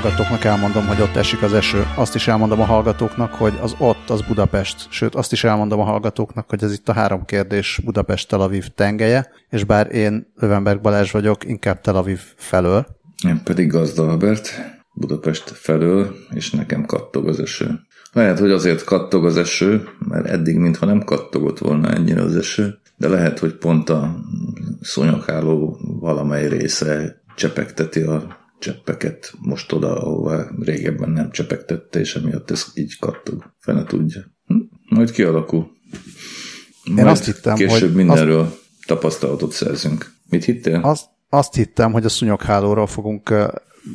hallgatóknak elmondom, hogy ott esik az eső. Azt is elmondom a hallgatóknak, hogy az ott az Budapest. Sőt, azt is elmondom a hallgatóknak, hogy ez itt a három kérdés Budapest-Tel Aviv tengelye, és bár én Lövenberg Balázs vagyok, inkább Tel Aviv felől. Én pedig Gazda Albert, Budapest felől, és nekem kattog az eső. Lehet, hogy azért kattog az eső, mert eddig mintha nem kattogott volna ennyire az eső, de lehet, hogy pont a szonyagháló valamely része csepegteti a cseppeket most oda, ahova régebben nem csepegtette, és emiatt ez így kattog. Fene tudja. Hm? Majd kialakul. Majd Én azt hittem, később hogy mindenről azt... tapasztalatot szerzünk. Mit hittél? Azt, azt hittem, hogy a szunyoghálóról fogunk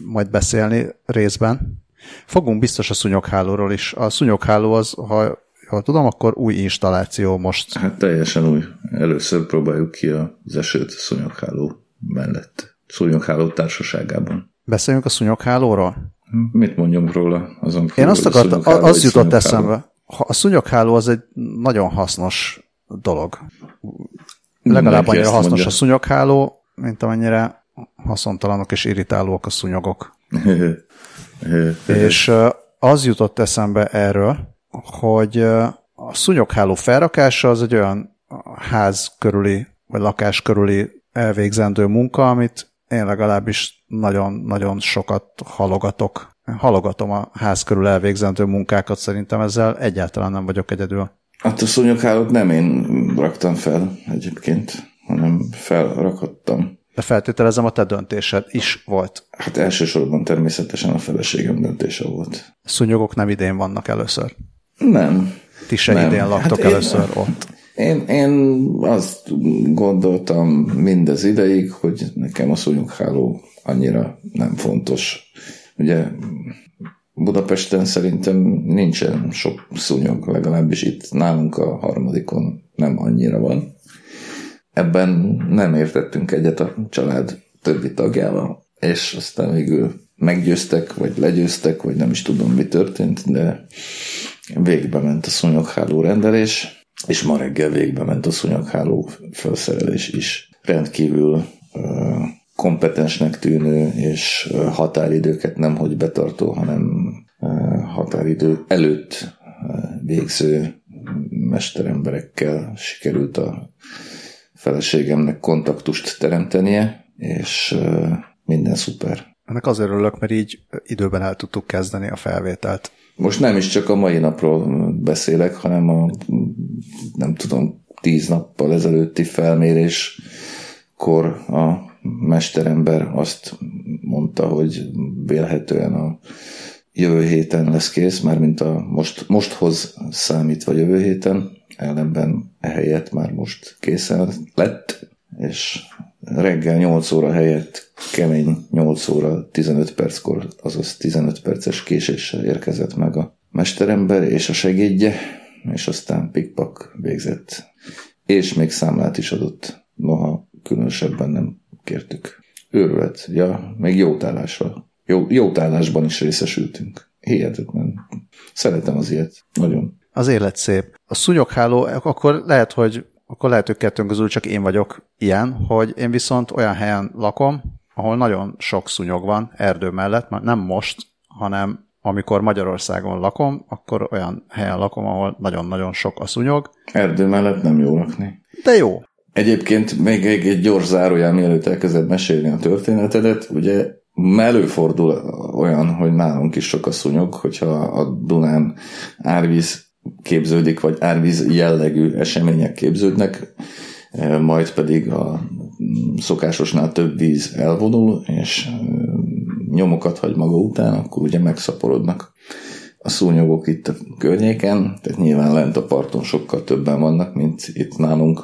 majd beszélni részben. Fogunk biztos a szunyoghálóról is. A szunyogháló az, ha jól tudom, akkor új installáció most. Hát teljesen új. Először próbáljuk ki az esőt a szunyogháló mellett. Szunyogháló társaságában. Beszéljünk a szunyoghálóról? Mit mondjunk róla? Azon Én azt akartam, az jutott eszembe. A szunyogháló az egy nagyon hasznos dolog. Legalább annyira hasznos mondja. a szunyogháló, mint amennyire haszontalanok és irritálóak a szúnyogok. és az jutott eszembe erről, hogy a szúnyogháló felrakása az egy olyan ház körüli, vagy lakás körüli elvégzendő munka, amit én legalábbis nagyon-nagyon sokat halogatok. Halogatom a ház körül elvégzendő munkákat, szerintem ezzel egyáltalán nem vagyok egyedül. Hát a szúnyoghálót nem én raktam fel egyébként, hanem felrakottam. De feltételezem a te döntésed is volt. Hát elsősorban természetesen a feleségem döntése volt. Szúnyogok nem idén vannak először. Nem. Ti se nem. idén laktok hát először én, ott. Én, én azt gondoltam mindez ideig, hogy nekem a szúnyogháló annyira nem fontos. Ugye Budapesten szerintem nincsen sok szúnyog, legalábbis itt nálunk a harmadikon nem annyira van. Ebben nem értettünk egyet a család többi tagjával, és aztán végül meggyőztek, vagy legyőztek, vagy nem is tudom, mi történt, de végbe ment a szúnyogháló rendelés, és ma reggel végbe ment a szúnyogháló felszerelés is. Rendkívül kompetensnek tűnő és határidőket nem hogy betartó, hanem határidő előtt végző mesteremberekkel sikerült a feleségemnek kontaktust teremtenie, és minden szuper. Ennek azért örülök, mert így időben el tudtuk kezdeni a felvételt. Most nem is csak a mai napról beszélek, hanem a nem tudom, tíz nappal ezelőtti felméréskor a mesterember azt mondta, hogy vélhetően a jövő héten lesz kész, már mint a most, mosthoz számítva jövő héten, ellenben ehelyett már most készen lett, és reggel 8 óra helyett kemény 8 óra 15 perckor, azaz 15 perces késéssel érkezett meg a mesterember és a segédje, és aztán pikpak végzett. És még számlát is adott, noha különösebben nem kértük. Őrület, ja, még jó tállásra. Jó, jó tállásban is részesültünk. Hihetetlen. Szeretem az ilyet. Nagyon. Az élet szép. A szúnyogháló, akkor lehet, hogy akkor lehet, hogy kettőnk közül csak én vagyok ilyen, hogy én viszont olyan helyen lakom, ahol nagyon sok szúnyog van erdő mellett, nem most, hanem amikor Magyarországon lakom, akkor olyan helyen lakom, ahol nagyon-nagyon sok a szúnyog. Erdő mellett nem jó lakni. De jó. Egyébként még egy, egy gyors zárójel, mielőtt elkezded mesélni a történetedet, ugye előfordul olyan, hogy nálunk is sok a szúnyog, hogyha a Dunán árvíz képződik, vagy árvíz jellegű események képződnek, e, majd pedig a szokásosnál több víz elvonul, és e, nyomokat hagy maga után, akkor ugye megszaporodnak a szúnyogok itt a környéken, tehát nyilván lent a parton sokkal többen vannak, mint itt nálunk,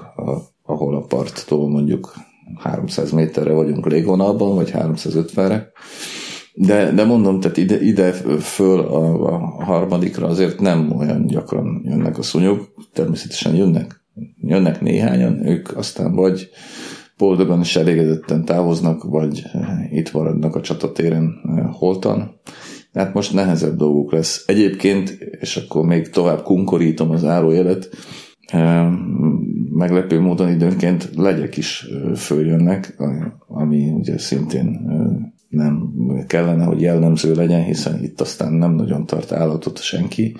ahol a parttól mondjuk 300 méterre vagyunk légvonalban, vagy 350-re, de, de mondom, tehát ide, ide föl a, a harmadikra azért nem olyan gyakran jönnek a szúnyog, természetesen jönnek, jönnek néhányan, ők aztán vagy boldogan és elégedetten távoznak, vagy itt maradnak a csatatéren holtan. Hát most nehezebb dolguk lesz. Egyébként, és akkor még tovább kunkorítom az árójelet, meglepő módon időnként legyek is följönnek, ami ugye szintén nem kellene, hogy jellemző legyen, hiszen itt aztán nem nagyon tart állatot senki,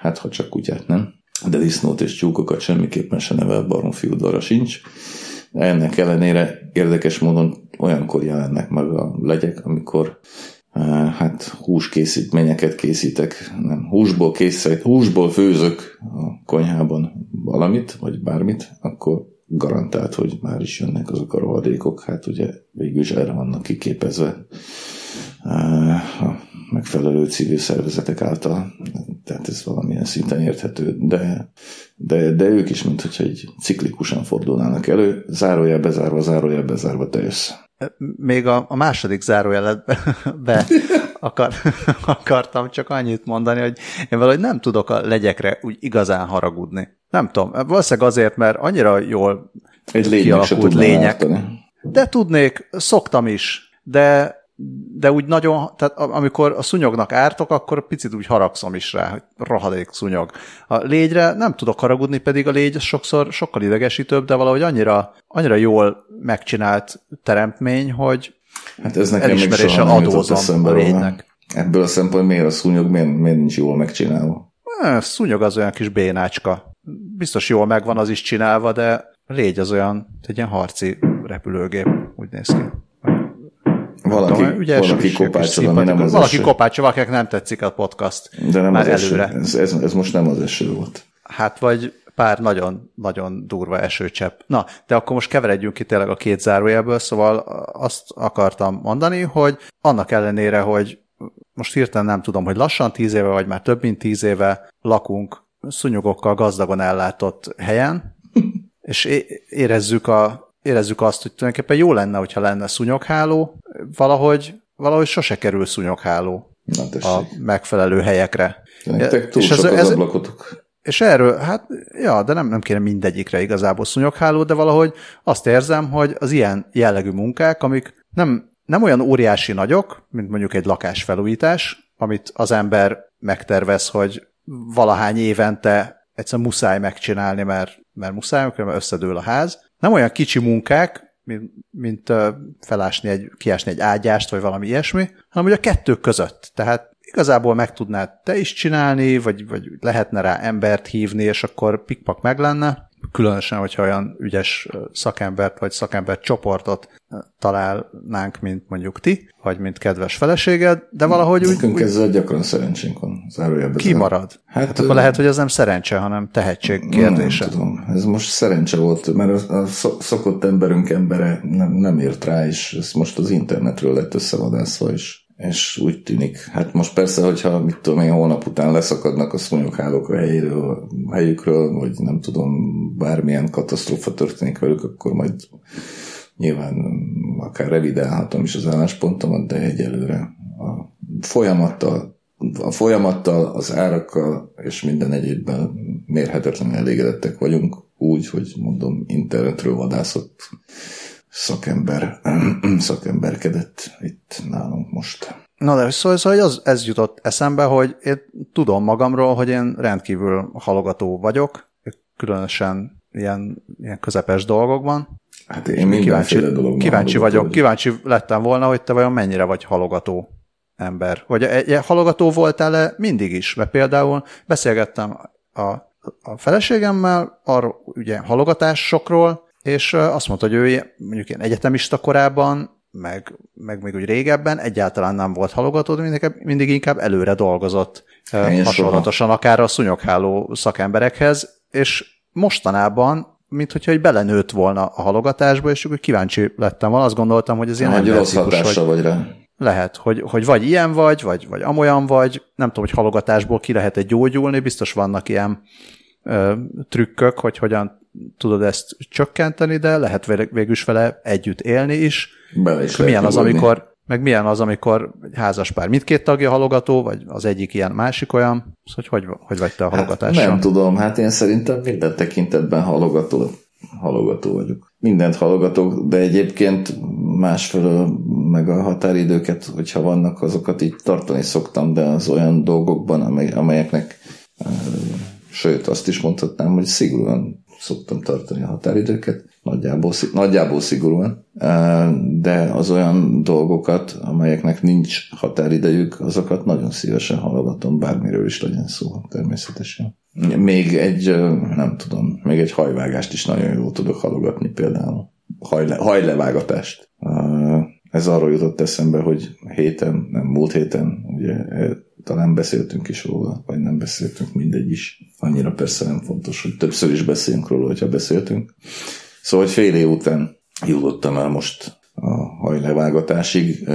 hát ha csak kutyát nem. De disznót és tyúkokat semmiképpen se nevel baromfiúdóra sincs. Ennek ellenére érdekes módon olyankor jelennek meg a legyek, amikor hát húskészítményeket készítek, nem, húsból készít, húsból főzök a konyhában valamit, vagy bármit, akkor garantált, hogy már is jönnek azok a rohadékok, hát ugye végül is erre vannak kiképezve a megfelelő civil szervezetek által, tehát ez valamilyen szinten érthető, de, de, de ők is, mint hogyha egy ciklikusan fordulnának elő, zárójel bezárva, zárójel bezárva, te jössz. Még a, a második zárójelet be akar, akartam csak annyit mondani, hogy én valahogy nem tudok a legyekre úgy igazán haragudni. Nem tudom, valószínűleg azért, mert annyira jól Egy kialakult lények. De tudnék, szoktam is, de de úgy nagyon, tehát amikor a szúnyognak ártok, akkor picit úgy haragszom is rá, hogy rohadék szúnyog. A légyre nem tudok haragudni, pedig a légy sokszor sokkal idegesítőbb, de valahogy annyira, annyira jól megcsinált teremtmény, hogy hát ez nekem elismeréssel adózom a légynek. Ebből a szempontból miért a szúnyog, miért, miért nincs jól megcsinálva? A szúnyog az olyan kis bénácska. Biztos jól megvan az is csinálva, de légy az olyan, egy ilyen harci repülőgép, úgy néz ki. Valaki, tudom, ügyes, valaki kopácsol, ami nem az Valaki eső. kopácsol, akinek nem tetszik a podcast. De nem már az előre. eső. Ez, ez, ez, most nem az eső volt. Hát vagy pár nagyon-nagyon durva esőcsepp. Na, de akkor most keveredjünk ki tényleg a két zárójelből, szóval azt akartam mondani, hogy annak ellenére, hogy most hirtelen nem tudom, hogy lassan tíz éve, vagy már több mint tíz éve lakunk szunyogokkal gazdagon ellátott helyen, és érezzük a érezzük azt, hogy tulajdonképpen jó lenne, hogyha lenne szúnyogháló, valahogy, valahogy sose kerül szúnyogháló Na, a megfelelő helyekre. Nektek túl és sok ez, az ez, ablakotok. És erről, hát, ja, de nem, nem kéne mindegyikre igazából szúnyogháló, de valahogy azt érzem, hogy az ilyen jellegű munkák, amik nem, nem olyan óriási nagyok, mint mondjuk egy lakásfelújítás, amit az ember megtervez, hogy valahány évente egyszer muszáj megcsinálni, mert, mert muszáj, mert összedől a ház, nem olyan kicsi munkák, mint, mint felásni egy, kiásni egy ágyást, vagy valami ilyesmi, hanem hogy a kettő között. Tehát igazából meg tudnád te is csinálni, vagy, vagy lehetne rá embert hívni, és akkor pikpak meg lenne különösen, hogyha olyan ügyes szakembert vagy szakember csoportot találnánk, mint mondjuk ti, vagy mint kedves feleséged, de valahogy úgy... Nekünk ezzel gyakran szerencsénk van, zárójelben. Ki marad? Hát, hát akkor lehet, hogy ez nem szerencse, hanem tehetség kérdése. Nem, tudom. Ez most szerencse volt, mert a szokott emberünk embere nem, nem ért rá, és ez most az internetről lett összevadászva, és és úgy tűnik. Hát most persze, hogyha mit tudom én, holnap után leszakadnak a szúnyoghálók a helyéről, a helyükről, vagy nem tudom, bármilyen katasztrófa történik velük, akkor majd nyilván akár revidálhatom is az álláspontomat, de egyelőre a folyamattal, a folyamattal, az árakkal és minden egyébben mérhetetlenül elégedettek vagyunk, úgy, hogy mondom, internetről vadászott szakember, szakemberkedett itt nálunk most. Na de szóval, szóval az, ez jutott eszembe, hogy én tudom magamról, hogy én rendkívül halogató vagyok, különösen ilyen, ilyen közepes dolgokban. Hát én kíváncsi, dologban kíváncsi vagyok, vagy. kíváncsi lettem volna, hogy te vajon mennyire vagy halogató ember. Vagy egy, egy halogató voltál-e mindig is? Mert például beszélgettem a, a feleségemmel arról, ugye halogatásokról, és azt mondta, hogy ő mondjuk ilyen egyetemista korában, meg, meg még úgy régebben egyáltalán nem volt halogató, mindig, mindig inkább előre dolgozott, Én hasonlatosan soha. akár a szúnyogháló szakemberekhez, és mostanában mint hogyha egy belenőtt volna a halogatásba, és akkor kíváncsi lettem volna, azt gondoltam, hogy ez ilyen Nagy rossz hatása vagy rá. Lehet, hogy, hogy vagy ilyen vagy, vagy, vagy amolyan vagy, nem tudom, hogy halogatásból ki lehet egy gyógyulni, biztos vannak ilyen ö, trükkök, hogy hogyan tudod ezt csökkenteni, de lehet végül is vele együtt élni is. Bele is milyen az, amikor, meg milyen az, amikor egy házaspár mindkét tagja halogató, vagy az egyik ilyen, másik olyan, hogy hogy, hogy vagy te a halogatással? Hát nem tudom, hát én szerintem minden tekintetben halogató, halogató vagyok. Mindent halogatok, de egyébként másfelől meg a határidőket, hogyha vannak, azokat így tartani szoktam, de az olyan dolgokban, amely, amelyeknek sőt, azt is mondhatnám, hogy szigorúan szoktam tartani a határidőket. nagyjából, nagyjából szigorúan, de az olyan dolgokat, amelyeknek nincs határidejük, azokat nagyon szívesen hallgatom, bármiről is legyen szó, természetesen. Még egy, nem tudom, még egy hajvágást is nagyon jól tudok halogatni például. Hajle, hajlevágatást. Ez arról jutott eszembe, hogy héten, nem múlt héten, ugye talán beszéltünk is róla, vagy nem beszéltünk, mindegy is. Annyira persze nem fontos, hogy többször is beszéljünk róla, hogyha beszéltünk. Szóval, hogy fél év után jutottam el most a hajlevágatásig,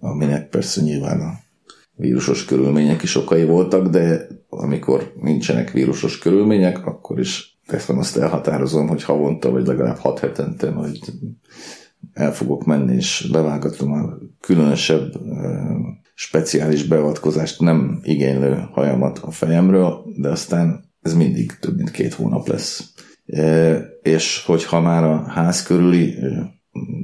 aminek persze nyilván a vírusos körülmények is okai voltak, de amikor nincsenek vírusos körülmények, akkor is teszem azt elhatározom, hogy havonta, vagy legalább hat hetente majd el fogok menni, és levágatom a különösebb speciális beavatkozást nem igénylő hajamat a fejemről, de aztán ez mindig több mint két hónap lesz. És hogyha már a ház körüli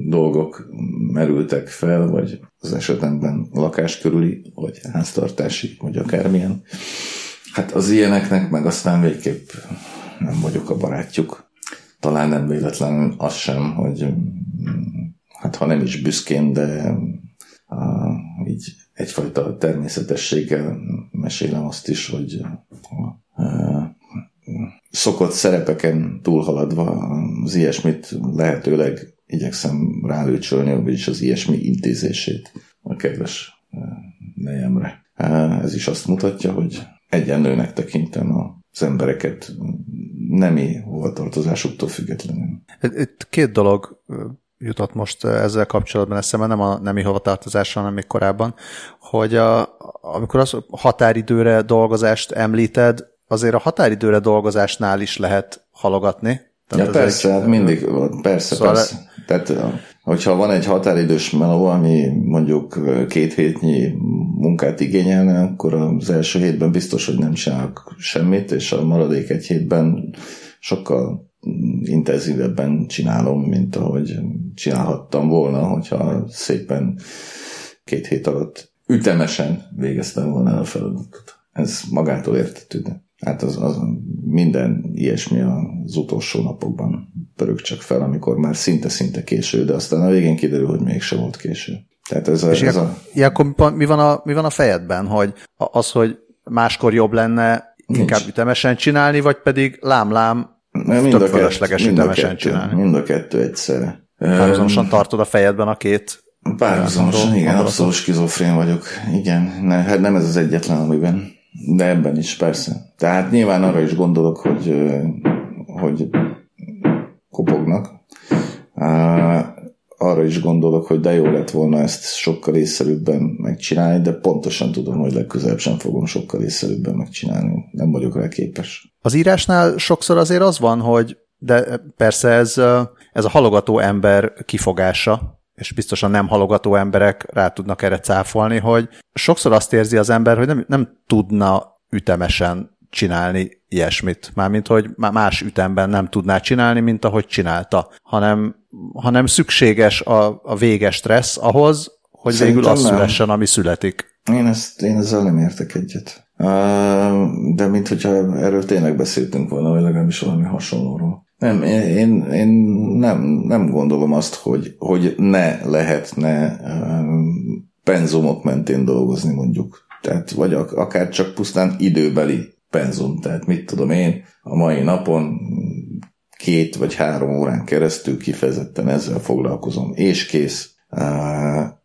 dolgok merültek fel, vagy az esetemben lakás körüli, vagy háztartási, vagy akármilyen, hát az ilyeneknek meg aztán végképp nem vagyok a barátjuk. Talán nem véletlenül az sem, hogy hát ha nem is büszkén, de uh, így egyfajta természetességgel mesélem azt is, hogy uh, szokott szerepeken túlhaladva az ilyesmit lehetőleg igyekszem rálőcsölni, vagyis az ilyesmi intézését a kedves nejemre. Ez is azt mutatja, hogy egyenlőnek tekintem az embereket nemi hovatartozásuktól függetlenül. Itt két dolog jutott most ezzel kapcsolatban eszembe, nem a nemi hovatartozással, hanem még korábban, hogy a, amikor az határidőre dolgozást említed, azért a határidőre dolgozásnál is lehet halogatni. Tehát ja, persze, egy... hát mindig, persze, szóval persze. Le... Tehát, hogyha van egy határidős meló, ami mondjuk két hétnyi munkát igényelne, akkor az első hétben biztos, hogy nem csinálok semmit, és a maradék egy hétben sokkal intenzívebben csinálom, mint ahogy csinálhattam volna, hogyha szépen két hét alatt ütemesen végeztem volna a feladatot. Ez magától értetődő. Hát az, az minden ilyesmi az utolsó napokban pörög csak fel, amikor már szinte-szinte késő, de aztán a végén kiderül, hogy mégsem volt késő. Tehát ez a, És ez a... ilyenkor mi van, a, mi van a fejedben, hogy az, hogy máskor jobb lenne Nincs. inkább ütemesen csinálni, vagy pedig lám-lám mind tök fölösleges ütemesen csinálni. Mind a kettő egyszerre. Párhuzamosan tartod a fejedben a két Párhuzamosan, igen, abszolút skizofrén vagyok. Igen, ne, hát nem ez az egyetlen, amiben. De ebben is, persze. Tehát nyilván arra is gondolok, hogy, hogy kopognak. Arra is gondolok, hogy de jó lett volna ezt sokkal észszerűbben megcsinálni, de pontosan tudom, hogy legközelebb sem fogom sokkal észszerűbben megcsinálni. Nem vagyok rá képes. Az írásnál sokszor azért az van, hogy de persze ez, ez a halogató ember kifogása, és biztosan nem halogató emberek rá tudnak erre cáfolni, hogy sokszor azt érzi az ember, hogy nem, nem tudna ütemesen csinálni ilyesmit. Mármint, hogy más ütemben nem tudná csinálni, mint ahogy csinálta, hanem, hanem szükséges a, a véges stressz ahhoz, hogy Szerintem végül az nem. szülessen, ami születik. Én, ezt, én ezzel nem értek egyet. De mint hogyha erről tényleg beszéltünk volna, vagy legalábbis valami hasonlóról. Nem, én, én nem, nem gondolom azt, hogy, hogy ne lehetne penzumok mentén dolgozni mondjuk. Tehát, vagy akár csak pusztán időbeli penzum. Tehát mit tudom én, a mai napon két vagy három órán keresztül kifejezetten ezzel foglalkozom, és kész.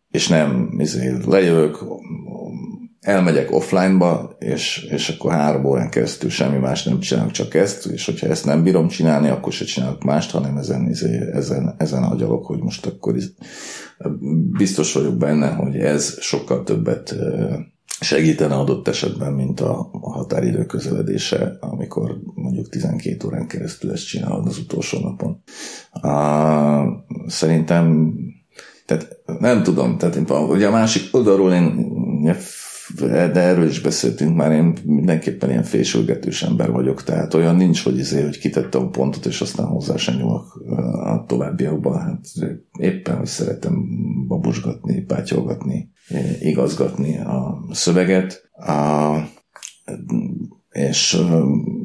És nem izé, lejövök, elmegyek offline-ba, és, és akkor három órán keresztül semmi más nem csinálok, csak ezt, és hogyha ezt nem bírom csinálni, akkor se csinálok mást, hanem ezen, ezen, ezen agyalok, hogy most akkor biztos vagyok benne, hogy ez sokkal többet segítene adott esetben, mint a, a határidő közeledése, amikor mondjuk 12 órán keresztül ezt csinálod az utolsó napon. Uh, szerintem tehát nem tudom, tehát én, ugye a másik oldalról én de erről is beszéltünk már, én mindenképpen ilyen fésülgetős ember vagyok, tehát olyan nincs, hogy izé, hogy kitettem a pontot, és aztán hozzá sem nyúlok a továbbiakban. Hát éppen, hogy szeretem babusgatni, pátyolgatni, igazgatni a szöveget, a, és,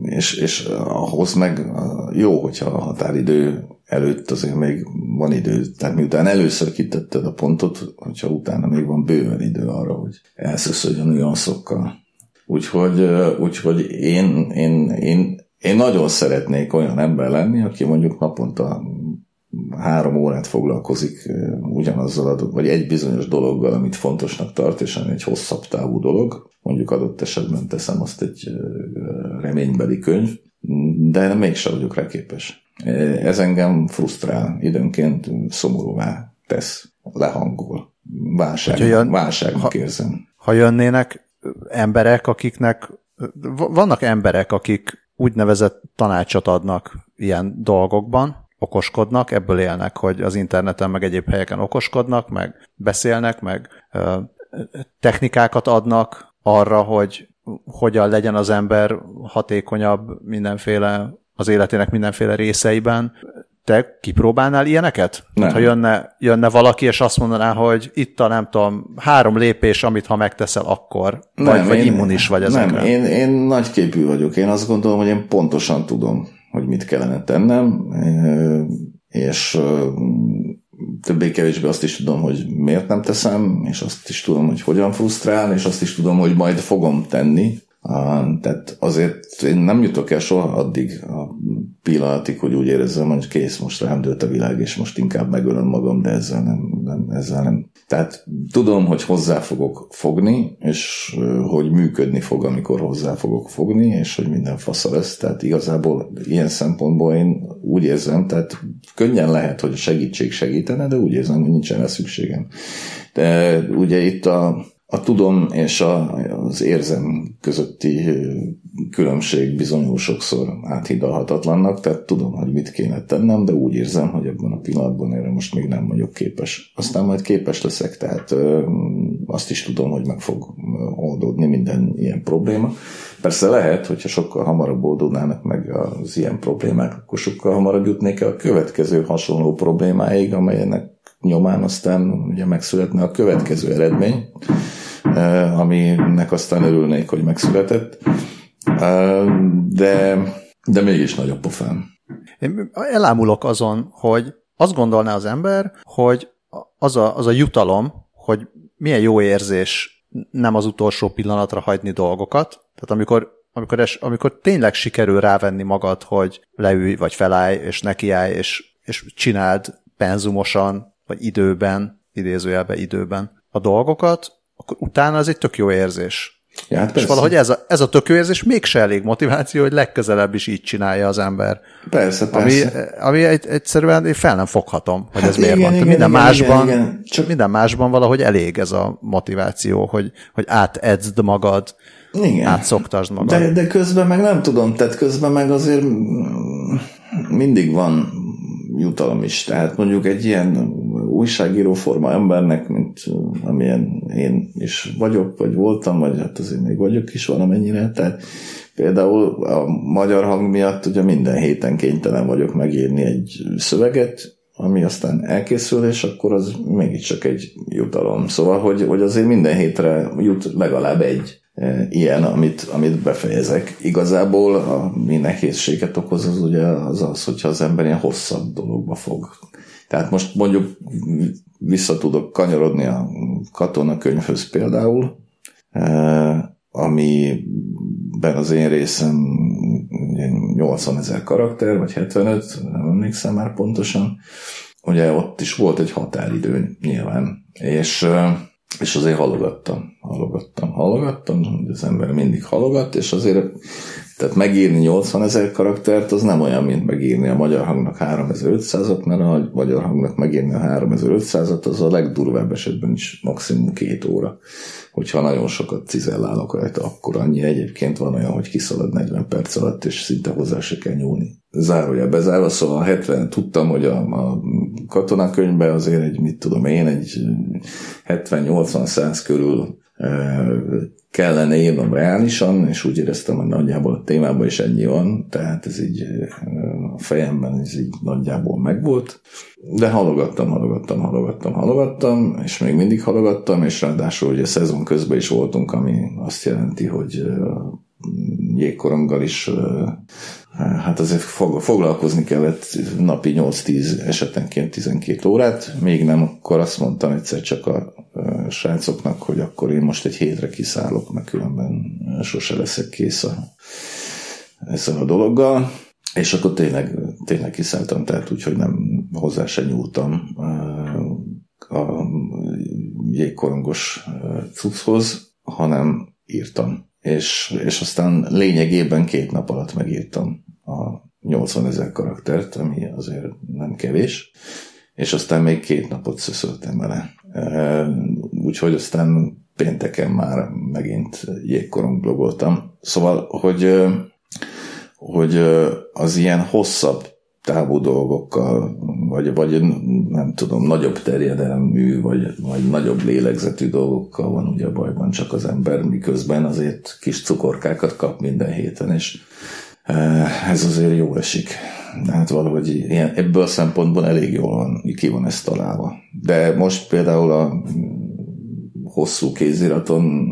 és, és ahhoz meg jó, hogyha a határidő előtt azért még van idő, tehát miután először kitetted a pontot, hogyha utána még van bőven idő arra, hogy elszöszödj a nüanszokkal. Úgyhogy, úgyhogy én, én, én, én nagyon szeretnék olyan ember lenni, aki mondjuk naponta három órát foglalkozik ugyanazzal, a, vagy egy bizonyos dologgal, amit fontosnak tart, és ami egy hosszabb távú dolog. Mondjuk adott esetben teszem azt egy reménybeli könyv, de mégsem vagyok rá képes. Ez engem frusztrál, időnként szomorúvá tesz, lehangol. Válság, jön, válságnak ha, érzem. Ha jönnének emberek, akiknek vannak emberek, akik úgynevezett tanácsot adnak ilyen dolgokban, okoskodnak, ebből élnek, hogy az interneten meg egyéb helyeken okoskodnak, meg beszélnek, meg ö, technikákat adnak arra, hogy hogyan legyen az ember hatékonyabb mindenféle az életének mindenféle részeiben. Te kipróbálnál ilyeneket? Nem. Ha jönne, jönne valaki, és azt mondaná, hogy itt a nem tudom, három lépés, amit ha megteszel, akkor nem, vagy, vagy én, immunis vagy ezekre. Nem, én, én nagyképű vagyok. Én azt gondolom, hogy én pontosan tudom, hogy mit kellene tennem, és többé-kevésbé azt is tudom, hogy miért nem teszem, és azt is tudom, hogy hogyan frusztrál, és azt is tudom, hogy majd fogom tenni, tehát azért én nem jutok el soha addig a pillanatig, hogy úgy érezzem, hogy kész, most rám dőlt a világ, és most inkább megölöm magam, de ezzel nem, nem, ezzel nem. Tehát tudom, hogy hozzá fogok fogni, és hogy működni fog, amikor hozzá fogok fogni, és hogy minden fasza lesz. Tehát igazából ilyen szempontból én úgy érzem, tehát könnyen lehet, hogy a segítség segítene, de úgy érzem, hogy nincsen rá szükségem. De ugye itt a a tudom és a, az érzem közötti különbség bizonyul sokszor áthidalhatatlannak, tehát tudom, hogy mit kéne tennem, de úgy érzem, hogy ebben a pillanatban erre most még nem vagyok képes. Aztán majd képes leszek, tehát azt is tudom, hogy meg fog oldódni minden ilyen probléma. Persze lehet, hogyha sokkal hamarabb oldódnának meg az ilyen problémák, akkor sokkal hamarabb jutnék el a következő hasonló problémáig, amelynek nyomán aztán ugye megszületne a következő eredmény aminek aztán örülnék, hogy megszületett. Eh, de, de mégis nagyobb pofám. Én elámulok azon, hogy azt gondolná az ember, hogy az a, az a jutalom, hogy milyen jó érzés nem az utolsó pillanatra hagyni dolgokat. Tehát amikor, amikor, es, amikor tényleg sikerül rávenni magad, hogy leülj, vagy felállj, és nekiállj, és, és csináld penzumosan, vagy időben, idézőjelben időben a dolgokat, akkor utána az egy tök jó érzés. Ja, hát és valahogy ez a, ez a tök jó érzés mégse elég motiváció, hogy legközelebb is így csinálja az ember. Persze, persze. Ami, ami egy, egyszerűen én fel nem foghatom, hogy hát ez igen, miért van. Igen, minden, igen, másban, igen, igen. Csak... minden másban valahogy elég ez a motiváció, hogy, hogy átedzd magad, igen. átszoktasd magad. De, de közben meg nem tudom, tehát közben meg azért mindig van jutalom is. Tehát mondjuk egy ilyen újságíró forma embernek, mint amilyen én is vagyok, vagy voltam, vagy hát azért még vagyok is valamennyire, tehát például a magyar hang miatt ugye minden héten kénytelen vagyok megírni egy szöveget, ami aztán elkészül, és akkor az mégiscsak egy jutalom. Szóval, hogy, hogy azért minden hétre jut legalább egy ilyen, amit, amit befejezek. Igazából a mi nehézséget okoz az ugye az az, hogyha az ember ilyen hosszabb dologba fog tehát most mondjuk vissza tudok kanyarodni a katonakönyvhöz például, eh, amiben az én részem 80 ezer karakter, vagy 75, nem emlékszem már pontosan. Ugye ott is volt egy határidő nyilván, és, eh, és azért halogattam, halogattam, halogattam, az ember mindig halogat, és azért tehát megírni 80 ezer karaktert, az nem olyan, mint megírni a magyar hangnak 3500-at, mert a magyar hangnak megírni a 3500-at, az a legdurvább esetben is maximum két óra. Hogyha nagyon sokat cizellálok rajta, akkor annyi egyébként van olyan, hogy kiszalad 40 perc alatt, és szinte hozzá se kell nyúlni. Zárója bezárva, szóval 70, tudtam, hogy a, a katonakönyvben azért egy, mit tudom én, egy 70-80-100 körül kellene írnom reálisan, és úgy éreztem, hogy nagyjából a témában is ennyi van, tehát ez így a fejemben ez így nagyjából megvolt, de halogattam, halogattam, halogattam, halogattam, és még mindig halogattam, és ráadásul ugye szezon közben is voltunk, ami azt jelenti, hogy jégkoronggal is hát azért foglalkozni kellett napi 8-10 esetenként 12 órát, még nem, akkor azt mondtam egyszer csak a srácoknak, hogy akkor én most egy hétre kiszállok, mert különben sose leszek kész a, ezzel a dologgal, és akkor tényleg, tényleg kiszálltam, tehát úgyhogy nem hozzá se nyúltam a jégkorongos cucchoz, hanem írtam. És, és aztán lényegében két nap alatt megírtam a 80 ezer karaktert, ami azért nem kevés, és aztán még két napot szöszöltem vele. Úgyhogy aztán pénteken már megint jégkorong blogoltam. Szóval, hogy, hogy az ilyen hosszabb távú dolgokkal, vagy, vagy nem tudom, nagyobb terjedelmű, vagy, vagy nagyobb lélegzetű dolgokkal van ugye bajban csak az ember, miközben azért kis cukorkákat kap minden héten, és ez azért jó esik. Hát valahogy ilyen, ebből a szempontból elég jól van, ki van ez találva. De most például a hosszú kéziraton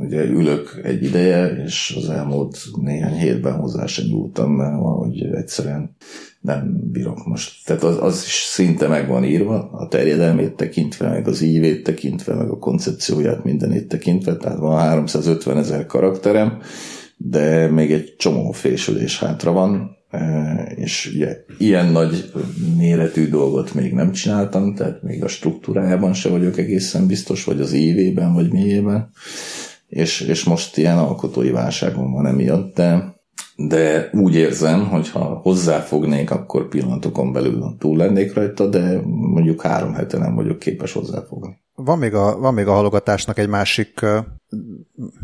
ugye ülök egy ideje, és az elmúlt néhány hétben hozzá sem nyúltam, mert valahogy egyszerűen nem bírok most. Tehát az, az is szinte meg van írva, a terjedelmét tekintve, meg az ívét tekintve, meg a koncepcióját mindenét tekintve, tehát van 350 ezer karakterem, de még egy csomó fésülés hátra van, és ilyen nagy méretű dolgot még nem csináltam, tehát még a struktúrájában se vagyok egészen biztos, vagy az évében, vagy mélyében, és, és most ilyen alkotói válságom van emiatt, de de úgy érzem, hogy ha hozzáfognék, akkor pillanatokon belül túl lennék rajta, de mondjuk három hete nem vagyok képes hozzáfogni. Van még a, van még a halogatásnak egy másik,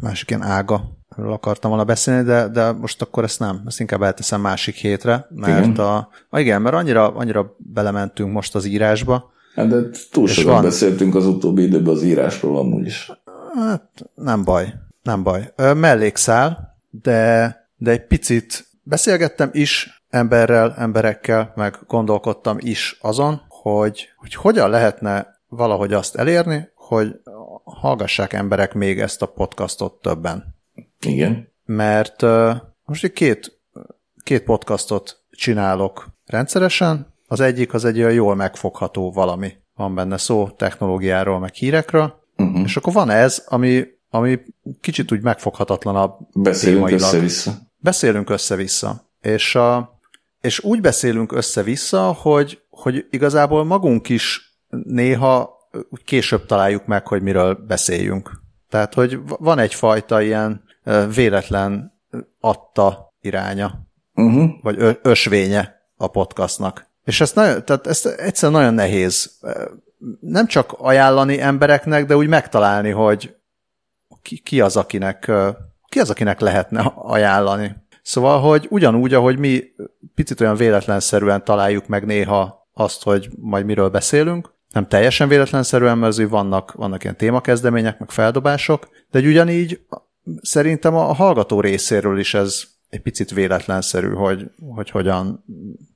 másik ilyen ága, amiről akartam volna beszélni, de, de most akkor ezt nem, ezt inkább elteszem másik hétre, mert igen, a, igen mert annyira, annyira belementünk most az írásba. Hát de túl sokat van, beszéltünk az utóbbi időben az írásról amúgy is. Hát nem baj, nem baj. Mellékszál, de de egy picit beszélgettem is emberrel, emberekkel, meg gondolkodtam is azon, hogy, hogy hogyan lehetne valahogy azt elérni, hogy hallgassák emberek még ezt a podcastot többen. Igen. Mert uh, most két, két podcastot csinálok rendszeresen, az egyik az egy olyan jól megfogható valami. Van benne szó technológiáról, meg hírekről, uh-huh. és akkor van ez, ami, ami kicsit úgy megfoghatatlanabb Beszélünk össze-vissza. Beszélünk össze-vissza. És, a, és úgy beszélünk össze-vissza, hogy, hogy igazából magunk is néha később találjuk meg, hogy miről beszéljünk. Tehát, hogy van egyfajta ilyen véletlen adta iránya, uh-huh. vagy ösvénye a podcastnak. És ezt, nagyon, tehát ezt egyszerűen nagyon nehéz nem csak ajánlani embereknek, de úgy megtalálni, hogy ki, ki az, akinek ki az, akinek lehetne ajánlani? Szóval, hogy ugyanúgy, ahogy mi picit olyan véletlenszerűen találjuk meg néha azt, hogy majd miről beszélünk, nem teljesen véletlenszerűen, mert azért vannak, vannak ilyen témakezdemények, meg feldobások, de ugyanígy szerintem a hallgató részéről is ez egy picit véletlenszerű, hogy, hogy hogyan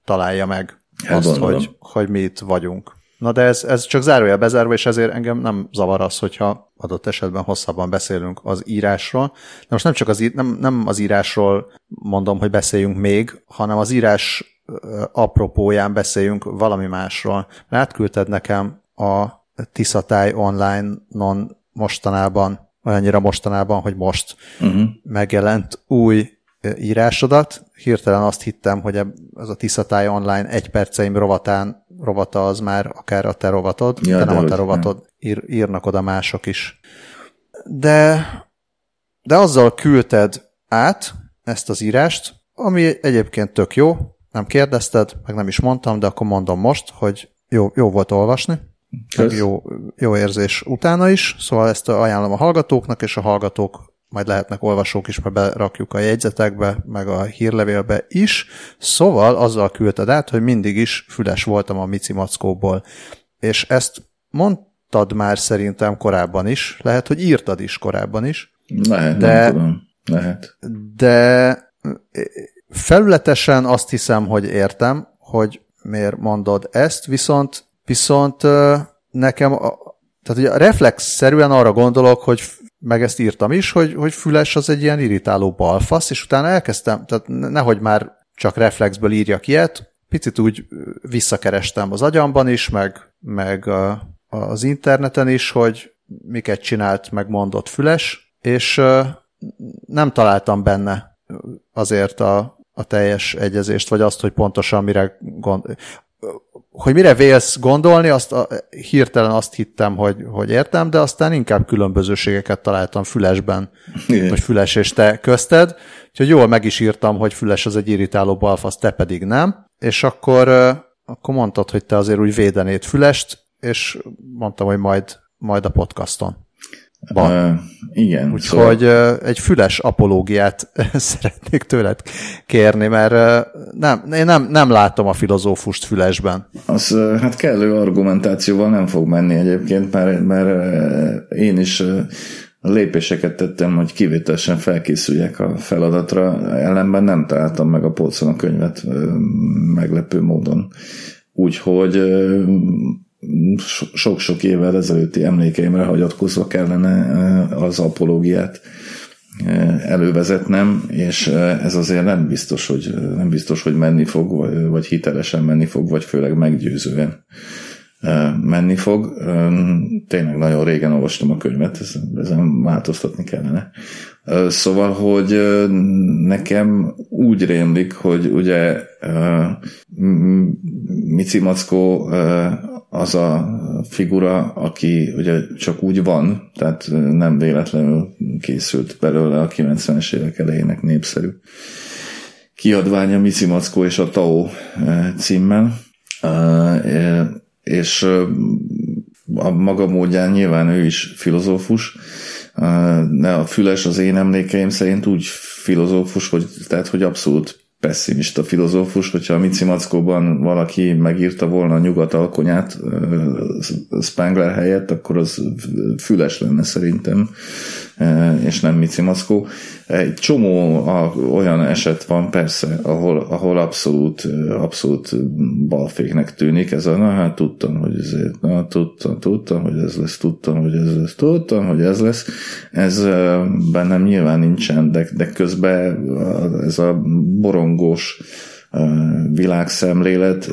találja meg azt, hogy, hogy mi itt vagyunk. Na de ez, ez csak zárója bezárva, és ezért engem nem zavar az, hogyha adott esetben hosszabban beszélünk az írásról. De most nem csak az, nem, nem az írásról mondom, hogy beszéljünk még, hanem az írás apropóján beszéljünk valami másról. Átküldted nekem a Tiszatály online-on mostanában, olyannyira mostanában, hogy most uh-huh. megjelent új írásodat. Hirtelen azt hittem, hogy ez a Tiszatály online egy perceim rovatán, rovata az már akár a te rovatod, ja, de, de nem a te rovatod, ír, írnak oda mások is. De, de azzal küldted át ezt az írást, ami egyébként tök jó, nem kérdezted, meg nem is mondtam, de akkor mondom most, hogy jó, jó volt olvasni, meg jó, jó érzés utána is, szóval ezt ajánlom a hallgatóknak, és a hallgatók majd lehetnek olvasók is, mert berakjuk a jegyzetekbe, meg a hírlevélbe is. Szóval azzal küldted át, hogy mindig is füles voltam a Mici Mackóból. És ezt mondtad már szerintem korábban is, lehet, hogy írtad is korábban is. Lehet, de, nem tudom. Lehet. De felületesen azt hiszem, hogy értem, hogy miért mondod ezt, viszont, viszont nekem, tehát ugye reflex-szerűen arra gondolok, hogy meg ezt írtam is, hogy, hogy Füles az egy ilyen irritáló balfasz, és utána elkezdtem, tehát nehogy már csak reflexből írjak ilyet, picit úgy visszakerestem az agyamban is, meg, meg az interneten is, hogy miket csinált, meg mondott Füles, és nem találtam benne azért a, a teljes egyezést, vagy azt, hogy pontosan mire gond, hogy mire vélsz gondolni, azt a, hirtelen azt hittem, hogy, hogy értem, de aztán inkább különbözőségeket találtam Fülesben, Igen. hogy Füles és te közted, úgyhogy jól meg is írtam, hogy Füles az egy irritáló balfasz, te pedig nem, és akkor, akkor mondtad, hogy te azért úgy védenéd Fülest, és mondtam, hogy majd, majd a podcaston. Van. Uh, igen. Úgyhogy szóval... egy füles apológiát szeretnék tőled kérni, mert nem, én nem, nem látom a filozófust fülesben. Az hát kellő argumentációval nem fog menni egyébként, mert, mert én is lépéseket tettem, hogy kivételesen felkészüljek a feladatra, ellenben nem találtam meg a polcon a könyvet meglepő módon. Úgyhogy sok-sok évvel ezelőtti emlékeimre hagyatkozva kellene eh, az apológiát eh, elővezetnem, és eh, ez azért nem biztos, hogy, nem biztos, hogy menni fog, vagy hitelesen menni fog, vagy főleg meggyőzően menni fog. Tényleg nagyon régen olvastam a könyvet, ezen változtatni kellene. Szóval, hogy nekem úgy rémlik, hogy ugye Mici Mackó az a figura, aki ugye csak úgy van, tehát nem véletlenül készült belőle a 90-es évek elejének népszerű kiadványa Mici Mackó és a Tao címmel, és a maga módján nyilván ő is filozófus, a Füles az én emlékeim szerint úgy filozófus, hogy, tehát hogy abszolút pessimista filozófus, hogyha a Mici Mackóban valaki megírta volna a nyugat alkonyát Spangler helyett, akkor az füles lenne szerintem, és nem Mici Mackó. Egy csomó olyan eset van persze, ahol, ahol abszolút, abszolút balféknek tűnik. Ez a, na hát tudtam, hogy ezért, na tudtam, tudtam, hogy ez lesz, tudtam, hogy ez lesz, tudtam, hogy ez lesz. Ez bennem nyilván nincsen, de, de közben ez a borongós világszemlélet,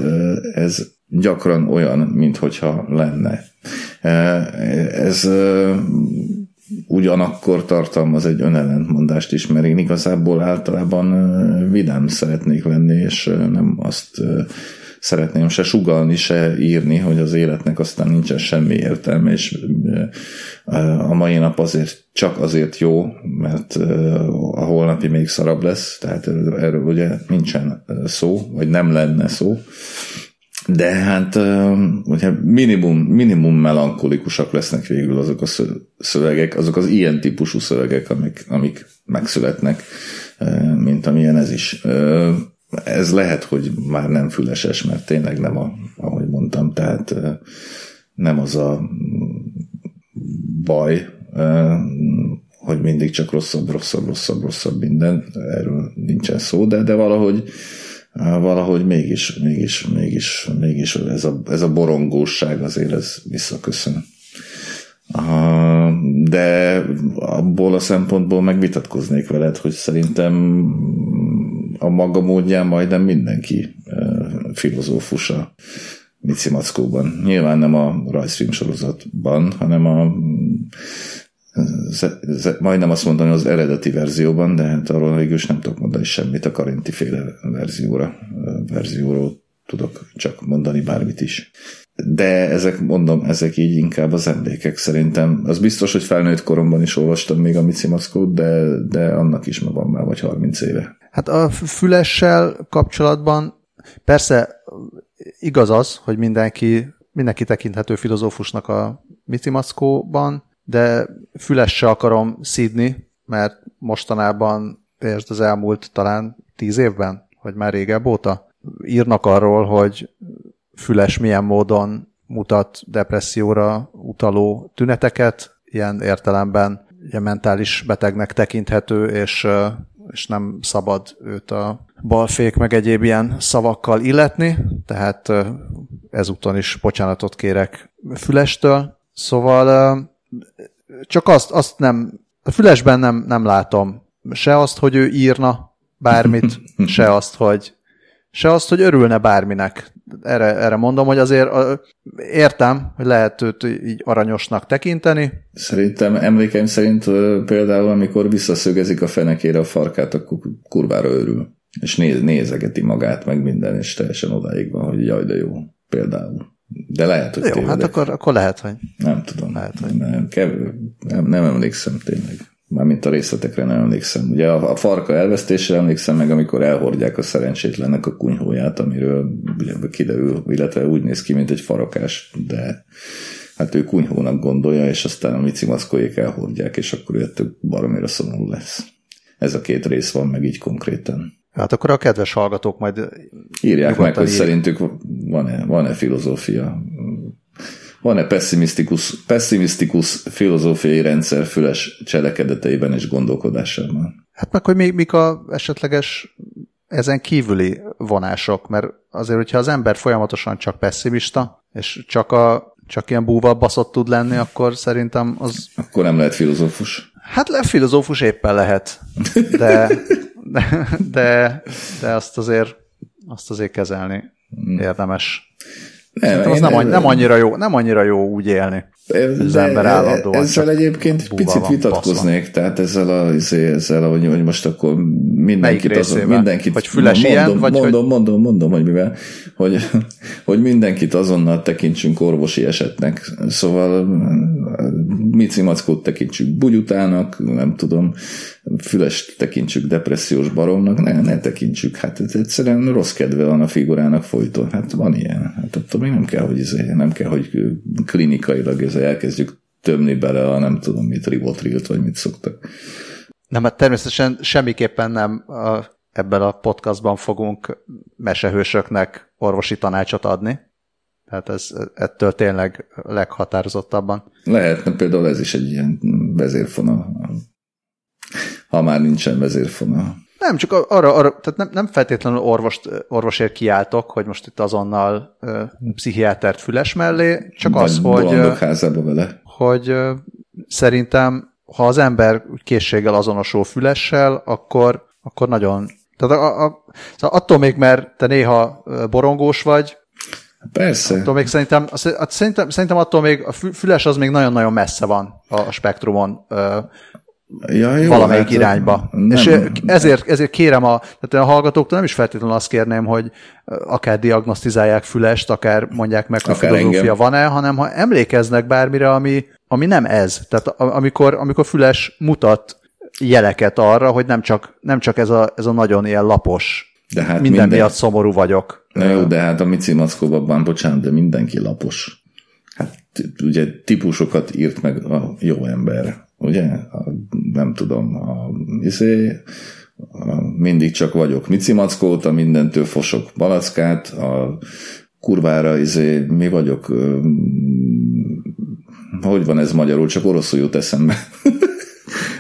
ez gyakran olyan, mintha lenne. Ez ugyanakkor tartalmaz egy önellentmondást is, mert én igazából általában vidám szeretnék lenni, és nem azt szeretném se sugalni, se írni, hogy az életnek aztán nincsen semmi értelme, és a mai nap azért csak azért jó, mert a holnapi még szarabb lesz, tehát erről ugye nincsen szó, vagy nem lenne szó, de hát hogyha minimum, minimum melankolikusak lesznek végül azok a szövegek, azok az ilyen típusú szövegek, amik, amik megszületnek, mint amilyen ez is. Ez lehet, hogy már nem füleses, mert tényleg nem, a, ahogy mondtam, tehát nem az a baj, hogy mindig csak rosszabb, rosszabb, rosszabb, rosszabb minden, erről nincsen szó, de, de valahogy valahogy mégis, mégis, mégis, mégis ez a, ez a borongóság azért ez visszaköszön. De abból a szempontból megvitatkoznék veled, hogy szerintem a maga módján majdnem mindenki filozófusa Mici Mackóban. Nyilván nem a rajzfilm sorozatban, hanem a majdnem azt mondani az eredeti verzióban, de hát arról végül is nem tudok mondani semmit a Karinti féle verzióra, verzióról tudok csak mondani bármit is. De ezek, mondom, ezek így inkább az emlékek szerintem. Az biztos, hogy felnőtt koromban is olvastam még a Mici de, de annak is ma van már vagy 30 éve. Hát a fülessel kapcsolatban persze igaz az, hogy mindenki, mindenki tekinthető filozófusnak a Mici Mackóban, de füles se akarom szídni, mert mostanában, és az elmúlt talán tíz évben, vagy már régebb óta, írnak arról, hogy füles milyen módon mutat depresszióra utaló tüneteket, ilyen értelemben ugye mentális betegnek tekinthető, és, és nem szabad őt a balfék meg egyéb ilyen szavakkal illetni, tehát ezúton is bocsánatot kérek Fülestől. Szóval csak azt, azt nem, a fülesben nem, nem látom se azt, hogy ő írna bármit, se azt, hogy se azt, hogy örülne bárminek. Erre, erre mondom, hogy azért értem, hogy lehet őt így aranyosnak tekinteni. Szerintem, emlékeim szerint például, amikor visszaszögezik a fenekére a farkát, akkor kurvára örül. És néz, nézegeti magát, meg minden, és teljesen odáig van, hogy jaj, de jó. Például. De lehet, hogy Jó, tévedek. hát akkor, akkor lehet, hogy... Nem tudom. Lehet, hogy- Nem, kev... nem, nem emlékszem tényleg. Mármint a részletekre nem emlékszem. Ugye a, a farka elvesztésre emlékszem meg, amikor elhordják a szerencsétlennek a kunyhóját, amiről ugye kiderül, illetve úgy néz ki, mint egy farakás, de hát ő kunyhónak gondolja, és aztán a mici maszkolyék elhordják, és akkor ő ettől baromira szomorú lesz. Ez a két rész van meg így konkrétan. Hát akkor a kedves hallgatók majd Írják meg, hogy írj. szerintük van-e, van-e filozófia, van-e pessimisztikus, pessimisztikus filozófiai rendszer füles cselekedeteiben és gondolkodásában. Hát meg, hogy mi, mik a esetleges ezen kívüli vonások, mert azért, hogyha az ember folyamatosan csak pessimista, és csak, a, csak ilyen búval baszott tud lenni, akkor szerintem az, Akkor nem lehet filozófus. hát le filozófus éppen lehet, de, de, de, azt azért, azt azért kezelni érdemes. Nem, Szerintem az nem, nem, annyira jó, nem annyira jó úgy élni. az ember állandóan Ezzel csak egyébként picit vitatkoznék, tehát ezzel, a, izé, ezzel a, hogy, hogy most akkor mindenkit, azon, mindenkit Hogy füles mondom, ilyen, vagy mondom, mondom, mondom, hogy mivel, hogy, hogy mindenkit azonnal tekintsünk orvosi esetnek. Szóval Mici Mackót tekintsük bugyutának, nem tudom, füles tekintsük depressziós baromnak, ne, ne tekintsük, hát ez egyszerűen rossz kedve van a figurának folyton. Hát van ilyen. Hát attól még nem kell, hogy, izé, nem kell, hogy klinikailag ez elkezdjük tömni bele a nem tudom mit, rivotrilt, vagy mit szoktak. Nem, hát természetesen semmiképpen nem a, ebben a podcastban fogunk mesehősöknek orvosi tanácsot adni. Tehát ez ettől tényleg leghatározottabban. Lehetne például ez is egy ilyen vezérfonal. Ha már nincsen vezérfonal. Nem, csak arra, arra tehát nem, nem feltétlenül orvost, orvosért kiáltok, hogy most itt azonnal ö, pszichiátert füles mellé, csak Vagy az, hogy, házába vele. hogy ö, szerintem, ha az ember készséggel azonosul fülessel, akkor, akkor nagyon... Tehát a, a, szóval attól még, mert te néha borongós vagy, Persze. attól még szerintem, szerintem, szerintem attól még a fü- füles az még nagyon-nagyon messze van a spektrumon. Ja, jó, valamelyik hát, irányba. Nem, És ezért, ezért kérem a, tehát a hallgatóktól nem is feltétlenül azt kérném, hogy akár diagnosztizálják fülest, akár mondják meg, hogy filozófia van-e, hanem ha emlékeznek bármire, ami, ami nem ez. Tehát amikor, amikor füles mutat jeleket arra, hogy nem csak, nem csak ez, a, ez a nagyon ilyen lapos, de hát minden, minden miatt szomorú vagyok. Na jó, de hát a Mici Mackóban, bocsánat, de mindenki lapos. Hát ugye típusokat írt meg a jó ember, ugye? A, nem tudom, a, izé, a, mindig csak vagyok Mici Mackót, a mindentől fosok malackát, a kurvára izé, mi vagyok, ö, hogy van ez magyarul, csak oroszul jut eszembe.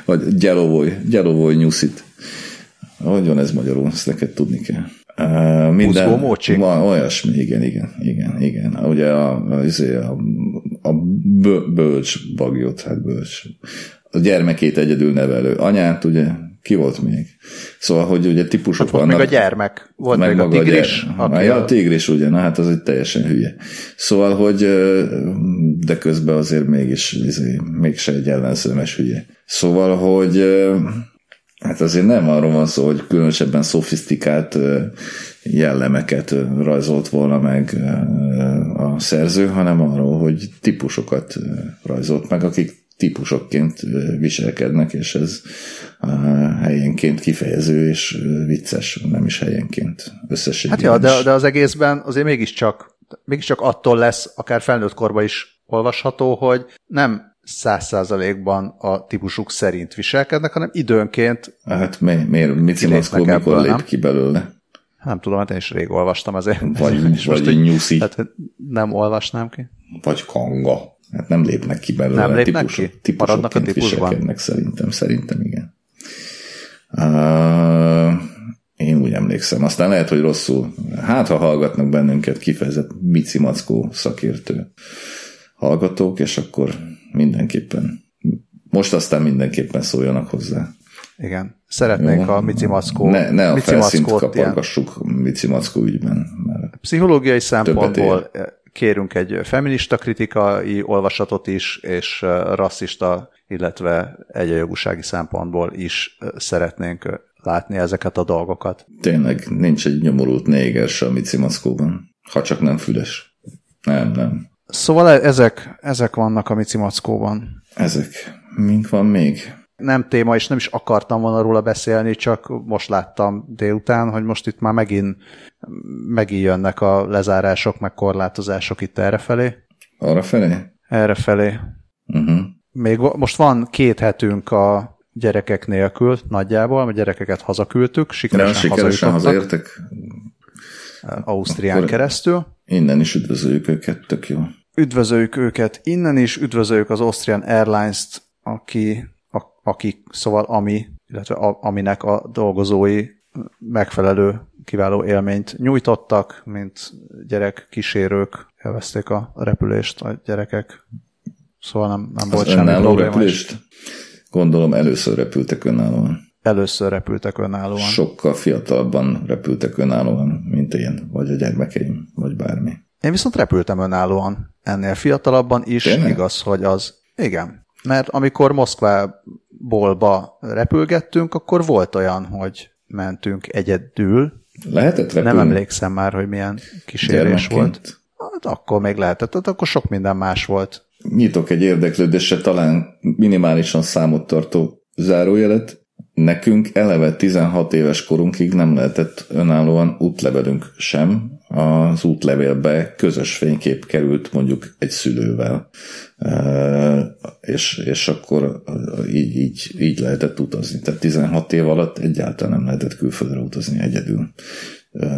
Vagy gyelovoly, gyelovoly nyuszit. Hogy van ez magyarul? Ezt neked tudni kell. Uh, mócsi? Van olyasmi, igen, igen, igen, igen. Ugye a, a, izé, a, a bö, bölcs bagyot, hát bölcs. A gyermekét egyedül nevelő. Anyát, ugye, ki volt még? Szóval, hogy ugye típusok Hát volt vannak. még a gyermek, volt meg még a tigris. gyere- aki ja, a- a tigris, ugye, na hát az egy teljesen hülye. Szóval, hogy de közben azért mégis izé, mégse egy ellenszemes hülye. Szóval, hogy hát azért nem arról van szó, hogy különösebben szofisztikált jellemeket rajzolt volna meg a szerző, hanem arról, hogy típusokat rajzolt meg, akik típusokként viselkednek, és ez helyenként kifejező és vicces, nem is helyenként összességében Hát ja, de, de az egészben azért mégiscsak, mégiscsak attól lesz, akár felnőtt korban is olvasható, hogy nem száz százalékban a típusuk szerint viselkednek, hanem időnként, Hát mi, miért, Kilépnek Mackó mikor lép nem? ki belőle? nem tudom, hát én is rég olvastam azért. Vagy, És vagy így- nyuszi, Tehát hogy nem olvasnám ki. vagy kanga. Hát nem lépnek ki belőle. Nem lépnek típusok, ki? Maradnak a típusban? viselkednek szerintem. Szerintem igen. Uh, én úgy emlékszem. Aztán lehet, hogy rosszul. Hát, ha hallgatnak bennünket kifejezett Mici Mackó szakértő hallgatók, és akkor mindenképpen Most aztán mindenképpen szóljanak hozzá. Igen. Szeretnék Jó. a Mici Mackó. Ne, ne a Mici felszínt kapargassuk Mici Mackó ügyben. Mert Pszichológiai szempontból kérünk egy feminista kritikai olvasatot is, és rasszista, illetve egyenjogúsági szempontból is szeretnénk látni ezeket a dolgokat. Tényleg nincs egy nyomorult néger se a Mici Maszkóban, ha csak nem füles. Nem, nem. Szóval e- ezek, ezek vannak a Mackóban. Ezek. Mink van még? Nem téma, és nem is akartam volna róla beszélni, csak most láttam délután, hogy most itt már megint, megint jönnek a lezárások, meg korlátozások itt errefelé. Arra felé? Errefelé. Uh-huh. Még most van két hetünk a gyerekek nélkül nagyjából, a gyerekeket hazaküldtük, sikeresen, ja, sikeresen hazaértek. Ausztrián Akkor keresztül. Innen is üdvözöljük őket, tök jó. Üdvözöljük őket innen is, üdvözöljük az Austrian Airlines-t, aki, a, aki szóval ami, illetve a, aminek a dolgozói megfelelő, kiváló élményt nyújtottak, mint gyerek kísérők, elveszték a repülést a gyerekek. Szóval nem, nem volt semmi probléma. repülést? Gondolom először repültek önállóan. Először repültek önállóan. Sokkal fiatalabban repültek önállóan, mint én, vagy a gyermekeim, vagy bármi. Én viszont repültem önállóan. Ennél fiatalabban is Tényleg? igaz, hogy az. Igen. Mert amikor Moszkvából repülgettünk, akkor volt olyan, hogy mentünk egyedül. Lehetett repülni? Nem emlékszem már, hogy milyen kísérés volt. Hát akkor még lehetett, hát akkor sok minden más volt nyitok egy érdeklődésre talán minimálisan számot tartó zárójelet. Nekünk eleve 16 éves korunkig nem lehetett önállóan útlevelünk sem. Az útlevélbe közös fénykép került mondjuk egy szülővel, és, és akkor így, így, így lehetett utazni. Tehát 16 év alatt egyáltalán nem lehetett külföldre utazni egyedül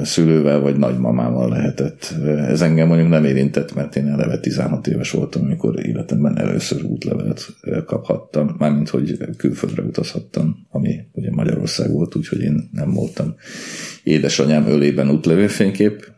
szülővel vagy nagymamával lehetett. Ez engem mondjuk nem érintett, mert én eleve 16 éves voltam, amikor életemben először útlevelet kaphattam, mármint hogy külföldre utazhattam, ami ugye Magyarország volt, úgyhogy én nem voltam édesanyám ölében útlevélfénykép,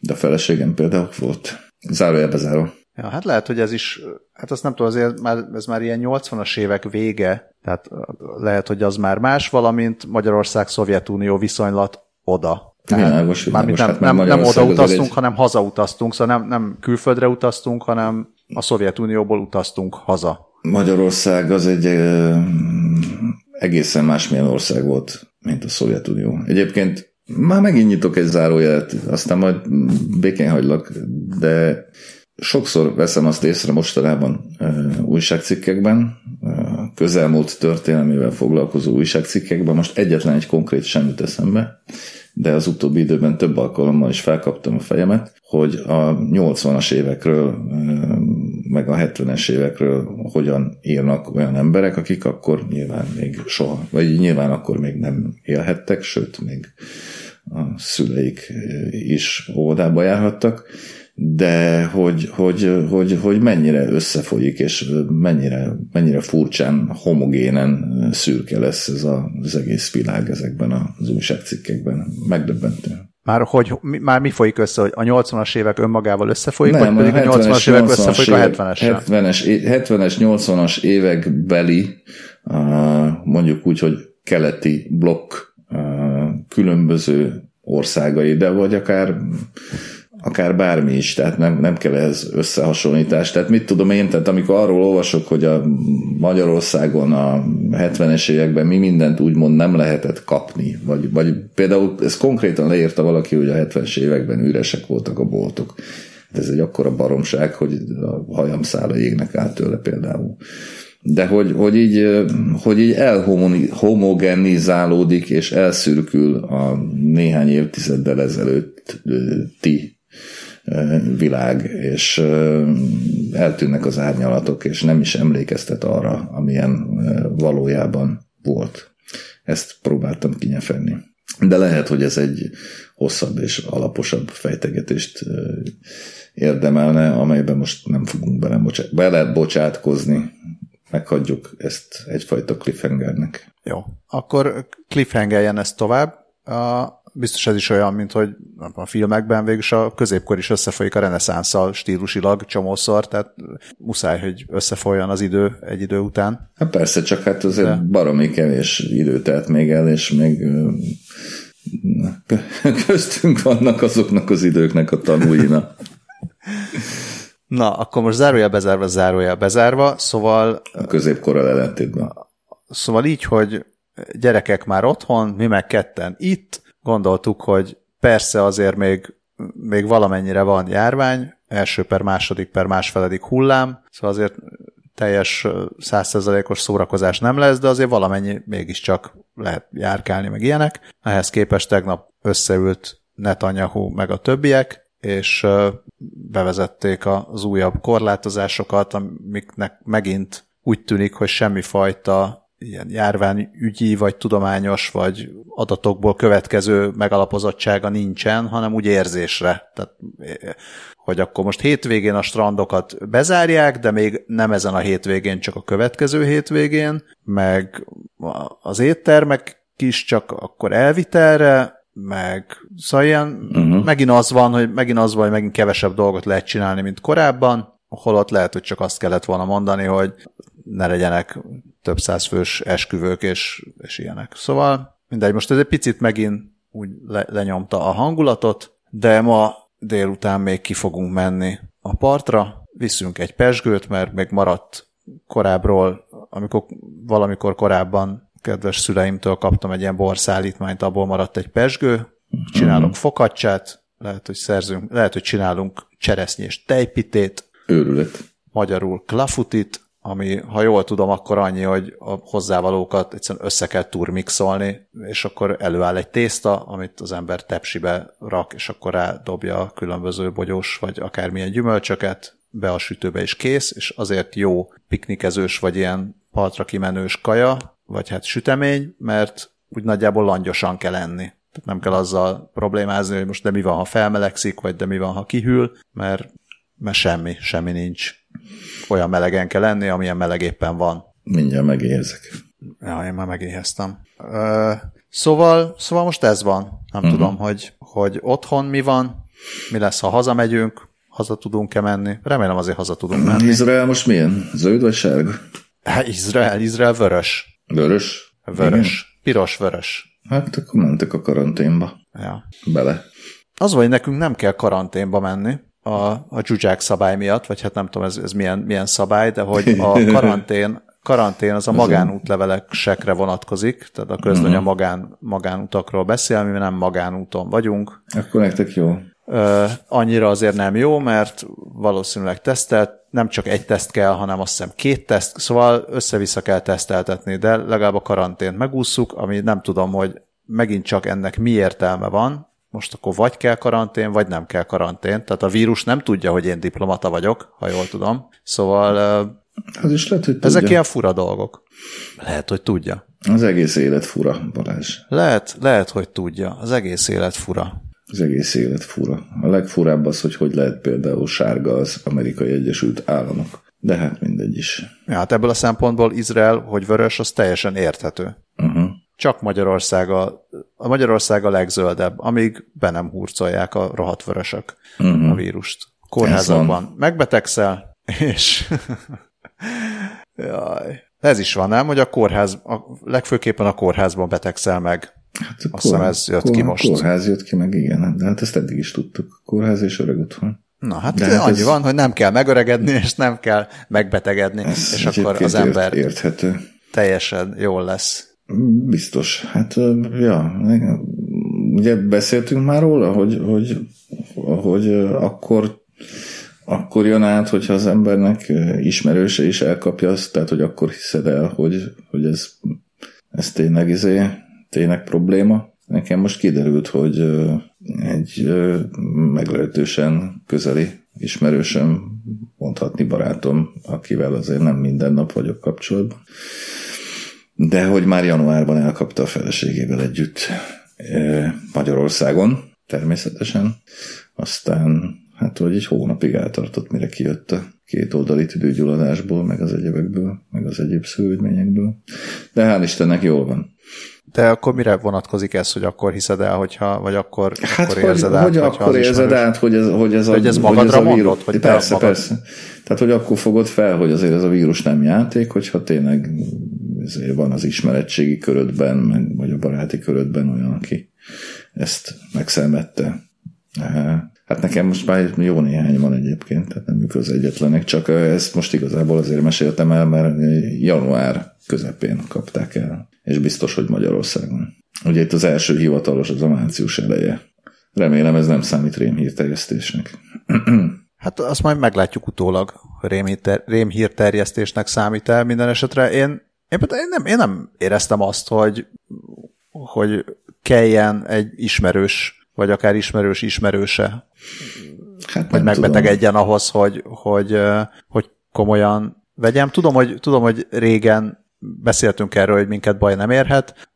de a feleségem például volt. Zárójelbe záró. Ja, hát lehet, hogy ez is, hát azt nem tudom, azért már, ez már ilyen 80-as évek vége, tehát lehet, hogy az már más, valamint Magyarország-Szovjetunió viszonylat oda. Világos, világos. Nem, hát nem, nem oda utaztunk, egy... hanem haza utaztunk, szóval nem, nem külföldre utaztunk, hanem a Szovjetunióból utaztunk haza. Magyarország az egy egészen másmilyen ország volt, mint a Szovjetunió. Egyébként már megint nyitok egy zárójelet, aztán majd békén hagylak, de sokszor veszem azt észre mostanában újságcikkekben, közelmúlt történelmével foglalkozó újságcikkekben, most egyetlen egy konkrét sem eszembe, de az utóbbi időben több alkalommal is felkaptam a fejemet, hogy a 80-as évekről, meg a 70-es évekről hogyan írnak olyan emberek, akik akkor nyilván még soha, vagy nyilván akkor még nem élhettek, sőt, még a szüleik is óvodába járhattak, de hogy, hogy, hogy, hogy mennyire összefolyik, és mennyire, mennyire furcsán, homogénen szürke lesz ez az egész világ ezekben az újságcikkekben. Megdöbbentő. Már, hogy, már mi folyik össze, hogy a 80-as évek önmagával összefolyik, Nem, vagy pedig a 80-as évek összefolyik a 70-es 70-es, 70-es, 80-as évek beli, mondjuk úgy, hogy keleti blokk különböző országai, de vagy akár akár bármi is, tehát nem, nem kell ez összehasonlítás. Tehát mit tudom én, tehát amikor arról olvasok, hogy a Magyarországon a 70-es években mi mindent úgymond nem lehetett kapni, vagy, vagy például ez konkrétan leírta valaki, hogy a 70-es években üresek voltak a boltok. Ez egy akkora baromság, hogy a hajam szála égnek át tőle például de hogy, hogy így, hogy így elhomogenizálódik és elszürkül a néhány évtizeddel ezelőtti világ, és eltűnnek az árnyalatok, és nem is emlékeztet arra, amilyen valójában volt. Ezt próbáltam kinyefenni. De lehet, hogy ez egy hosszabb és alaposabb fejtegetést érdemelne, amelyben most nem fogunk belebocsátkozni. Meghagyjuk ezt egyfajta cliffhangernek. Jó, akkor cliffhangerjen ezt tovább. A biztos ez is olyan, mint hogy a filmekben végül a középkor is összefolyik a reneszánszal stílusilag csomószor, tehát muszáj, hogy összefolyjon az idő egy idő után. Hát persze, csak hát azért De... baromi kevés idő telt még el, és még köztünk vannak azoknak az időknek a tanúina. Na, akkor most zárója bezárva, zárója bezárva, szóval... A középkorral ellentétben. Szóval így, hogy gyerekek már otthon, mi meg ketten itt, gondoltuk, hogy persze azért még, még valamennyire van járvány, első per második per másfeledik hullám, szóval azért teljes százszerzalékos szórakozás nem lesz, de azért valamennyi mégiscsak lehet járkálni, meg ilyenek. Ehhez képest tegnap összeült Netanyahu meg a többiek, és bevezették az újabb korlátozásokat, amiknek megint úgy tűnik, hogy semmifajta ilyen járványügyi, vagy tudományos, vagy adatokból következő megalapozottsága nincsen, hanem úgy érzésre. Tehát, hogy akkor most hétvégén a strandokat bezárják, de még nem ezen a hétvégén, csak a következő hétvégén, meg az éttermek is csak akkor elvitelre, meg szóval ilyen, uh-huh. megint az van, hogy megint az van, hogy megint kevesebb dolgot lehet csinálni, mint korábban, holott lehet, hogy csak azt kellett volna mondani, hogy ne legyenek több száz fős esküvők és, és ilyenek. Szóval mindegy, most ez egy picit megint úgy le, lenyomta a hangulatot, de ma délután még ki fogunk menni a partra, viszünk egy pesgőt, mert még maradt korábbról, amikor valamikor korábban kedves szüleimtől kaptam egy ilyen borszállítmányt, abból maradt egy pesgő, csinálunk fokacsát, lehet, hogy szerzünk, lehet, hogy csinálunk cseresznyés tejpitét, Őrület. Magyarul klafutit, ami, ha jól tudom, akkor annyi, hogy a hozzávalókat egyszerűen össze kell turmixolni, és akkor előáll egy tészta, amit az ember tepsibe rak, és akkor rádobja a különböző bogyós, vagy akármilyen gyümölcsöket, be a sütőbe is kész, és azért jó piknikezős, vagy ilyen partra kimenős kaja, vagy hát sütemény, mert úgy nagyjából langyosan kell enni. Tehát nem kell azzal problémázni, hogy most de mi van, ha felmelegszik, vagy de mi van, ha kihűl, mert, mert semmi, semmi nincs olyan melegen kell lenni, amilyen meleg éppen van. Mindjárt megéhezek. Ja, én már megéheztem. Ö, szóval, szóval most ez van. Nem uh-huh. tudom, hogy, hogy otthon mi van, mi lesz, ha hazamegyünk, haza tudunk-e menni. Remélem azért haza tudunk menni. Izrael most milyen? Zöld vagy sárga? Hát Izrael, Izrael vörös. Vörös? Vörös. Igen. Piros-vörös. Hát akkor mentek a karanténba. Ja. Bele. Az, hogy nekünk nem kell karanténba menni, a, a dzsuzsák szabály miatt, vagy hát nem tudom, ez, ez milyen, milyen szabály, de hogy a karantén, karantén az a magánútleveleksekre vonatkozik, tehát a közlöny a mhm. magán, magánutakról beszél, mi nem magánúton vagyunk. Akkor nektek jó. Ö, annyira azért nem jó, mert valószínűleg tesztelt, nem csak egy teszt kell, hanem azt hiszem két teszt, szóval össze-vissza kell teszteltetni, de legalább a karantént megúszuk, ami nem tudom, hogy megint csak ennek mi értelme van, most akkor vagy kell karantén, vagy nem kell karantén. Tehát a vírus nem tudja, hogy én diplomata vagyok, ha jól tudom. Szóval az is lehet, hogy tudja. ezek ilyen fura dolgok. Lehet, hogy tudja. Az egész élet fura, Balázs. Lehet, lehet, hogy tudja. Az egész élet fura. Az egész élet fura. A legfurább az, hogy hogy lehet például sárga az amerikai Egyesült Államok. De hát mindegy is. Ja, hát ebből a szempontból Izrael, hogy vörös, az teljesen érthető. Uh-huh csak Magyarország a, a Magyarország a legzöldebb, amíg be nem hurcolják a rohadt vörösök uh-huh. a vírust. Kórházakban megbetegszel, és Jaj. Ez is van, nem? Hogy a kórház, a, legfőképpen a kórházban betegszel meg. Hát a Azt hiszem ez jött kor, ki most. Kórház jött ki meg, igen. De hát ezt eddig is tudtuk. Kórház és öreg otthon. Na hát, De hát annyi ez... van, hogy nem kell megöregedni, és nem kell megbetegedni, ez és akkor az ember érthető. teljesen jól lesz. Biztos. Hát, ja, ugye beszéltünk már róla, hogy, hogy, hogy akkor, akkor jön át, hogyha az embernek ismerőse is elkapja azt, tehát, hogy akkor hiszed el, hogy, hogy ez, ez tényleg, izé, tényleg probléma. Nekem most kiderült, hogy egy meglehetősen közeli ismerősöm, mondhatni barátom, akivel azért nem minden nap vagyok kapcsolatban, de hogy már januárban elkapta a feleségével együtt Magyarországon, természetesen. Aztán, hát hogy egy hónapig eltartott, mire kijött a két oldali tüdőgyulladásból, meg az egyebekből, meg az egyéb szövődményekből. De hál' Istennek jól van. De akkor mire vonatkozik ez, hogy akkor hiszed el, hogyha, vagy akkor, hát akkor hogy, érzed hogy, át, hogy akkor érzed át, hogy ez, hogy ez a, Hogy ez magadra hogy ez a mondod, vírus. hogy te persze, magad- persze. Tehát, hogy akkor fogod fel, hogy azért ez a vírus nem játék, hogyha tényleg van az ismeretségi körödben, vagy a baráti körödben olyan, aki ezt megszenvedte. Eh, Hát nekem most már jó néhány van egyébként, tehát nem ők az egyetlenek, csak ezt most igazából azért meséltem el, mert január közepén kapták el, és biztos, hogy Magyarországon. Ugye itt az első hivatalos, az a március eleje. Remélem ez nem számít rémhírterjesztésnek. Hát azt majd meglátjuk utólag, rémhírterjesztésnek számít el minden esetre. Én, én, én, nem, én nem éreztem azt, hogy, hogy kelljen egy ismerős, vagy akár ismerős ismerőse, Hát hogy nem tudom. megbetegedjen ahhoz, hogy, hogy, hogy komolyan vegyem. Tudom hogy, tudom, hogy régen beszéltünk erről, hogy minket baj nem érhet,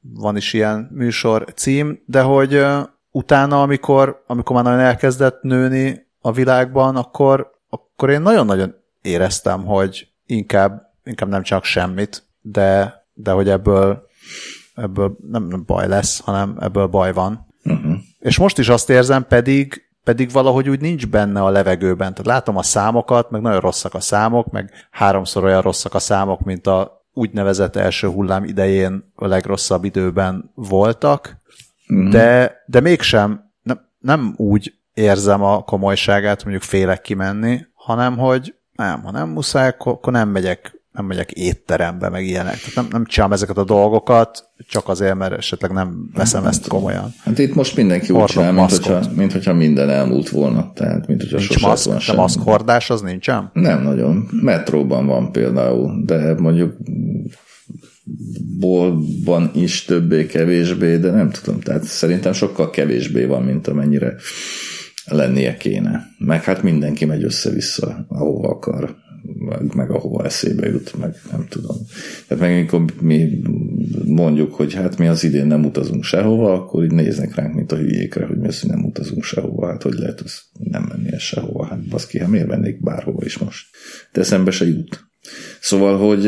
van is ilyen műsor cím, de hogy utána, amikor, amikor már nagyon elkezdett nőni a világban, akkor, akkor én nagyon-nagyon éreztem, hogy inkább, inkább nem csak semmit, de, de hogy ebből, ebből nem, baj lesz, hanem ebből baj van. Uh-huh. És most is azt érzem, pedig, pedig valahogy úgy nincs benne a levegőben. Tehát látom a számokat, meg nagyon rosszak a számok, meg háromszor olyan rosszak a számok, mint a úgynevezett első hullám idején a legrosszabb időben voltak, mm. de, de mégsem nem, nem úgy érzem a komolyságát, mondjuk félek kimenni, hanem hogy nem, ha nem muszáj, akkor nem megyek nem megyek étterembe, meg ilyenek. Tehát nem, nem csinálom ezeket a dolgokat, csak azért, mert esetleg nem veszem ezt komolyan. Hát itt most mindenki úgy Hordok csinál, mint hogyha, mint hogyha minden elmúlt volna. Tehát, mint hogyha Nincs maszk, de semmi. maszkhordás az nincsen? Nem nagyon. Metróban van például, de mondjuk boltban is többé-kevésbé, de nem tudom. Tehát szerintem sokkal kevésbé van, mint amennyire lennie kéne. Meg hát mindenki megy össze-vissza, ahova akar, meg, meg ahova eszébe jut, meg nem tudom. Tehát meg amikor mi mondjuk, hogy hát mi az idén nem utazunk sehova, akkor így néznek ránk, mint a hülyékre, hogy mi az, hogy nem utazunk sehova. Hát hogy lehet az nem menni el sehova? Hát baszki, hát miért mennék bárhova is most? De eszembe se jut. Szóval, hogy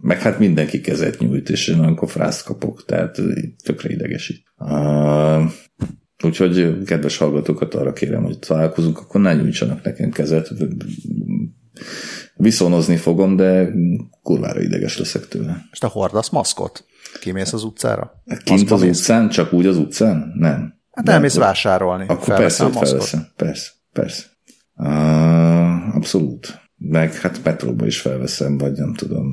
meg hát mindenki kezet nyújt, és én olyankor frászt kapok, tehát tökre idegesít. Úgyhogy kedves hallgatókat arra kérem, hogy találkozunk, akkor ne nyújtsanak nekem kezet. Viszonozni fogom, de kurvára ideges leszek tőle. És te hordasz maszkot? Kimész az utcára? Kint Maszkba az mész? utcán? Csak úgy az utcán? Nem. Hát Nem, elmész akkor- vásárolni. Akkor persze, hogy felveszem. Persze, persze. Uh, abszolút. Meg hát metróba is felveszem, vagy nem tudom,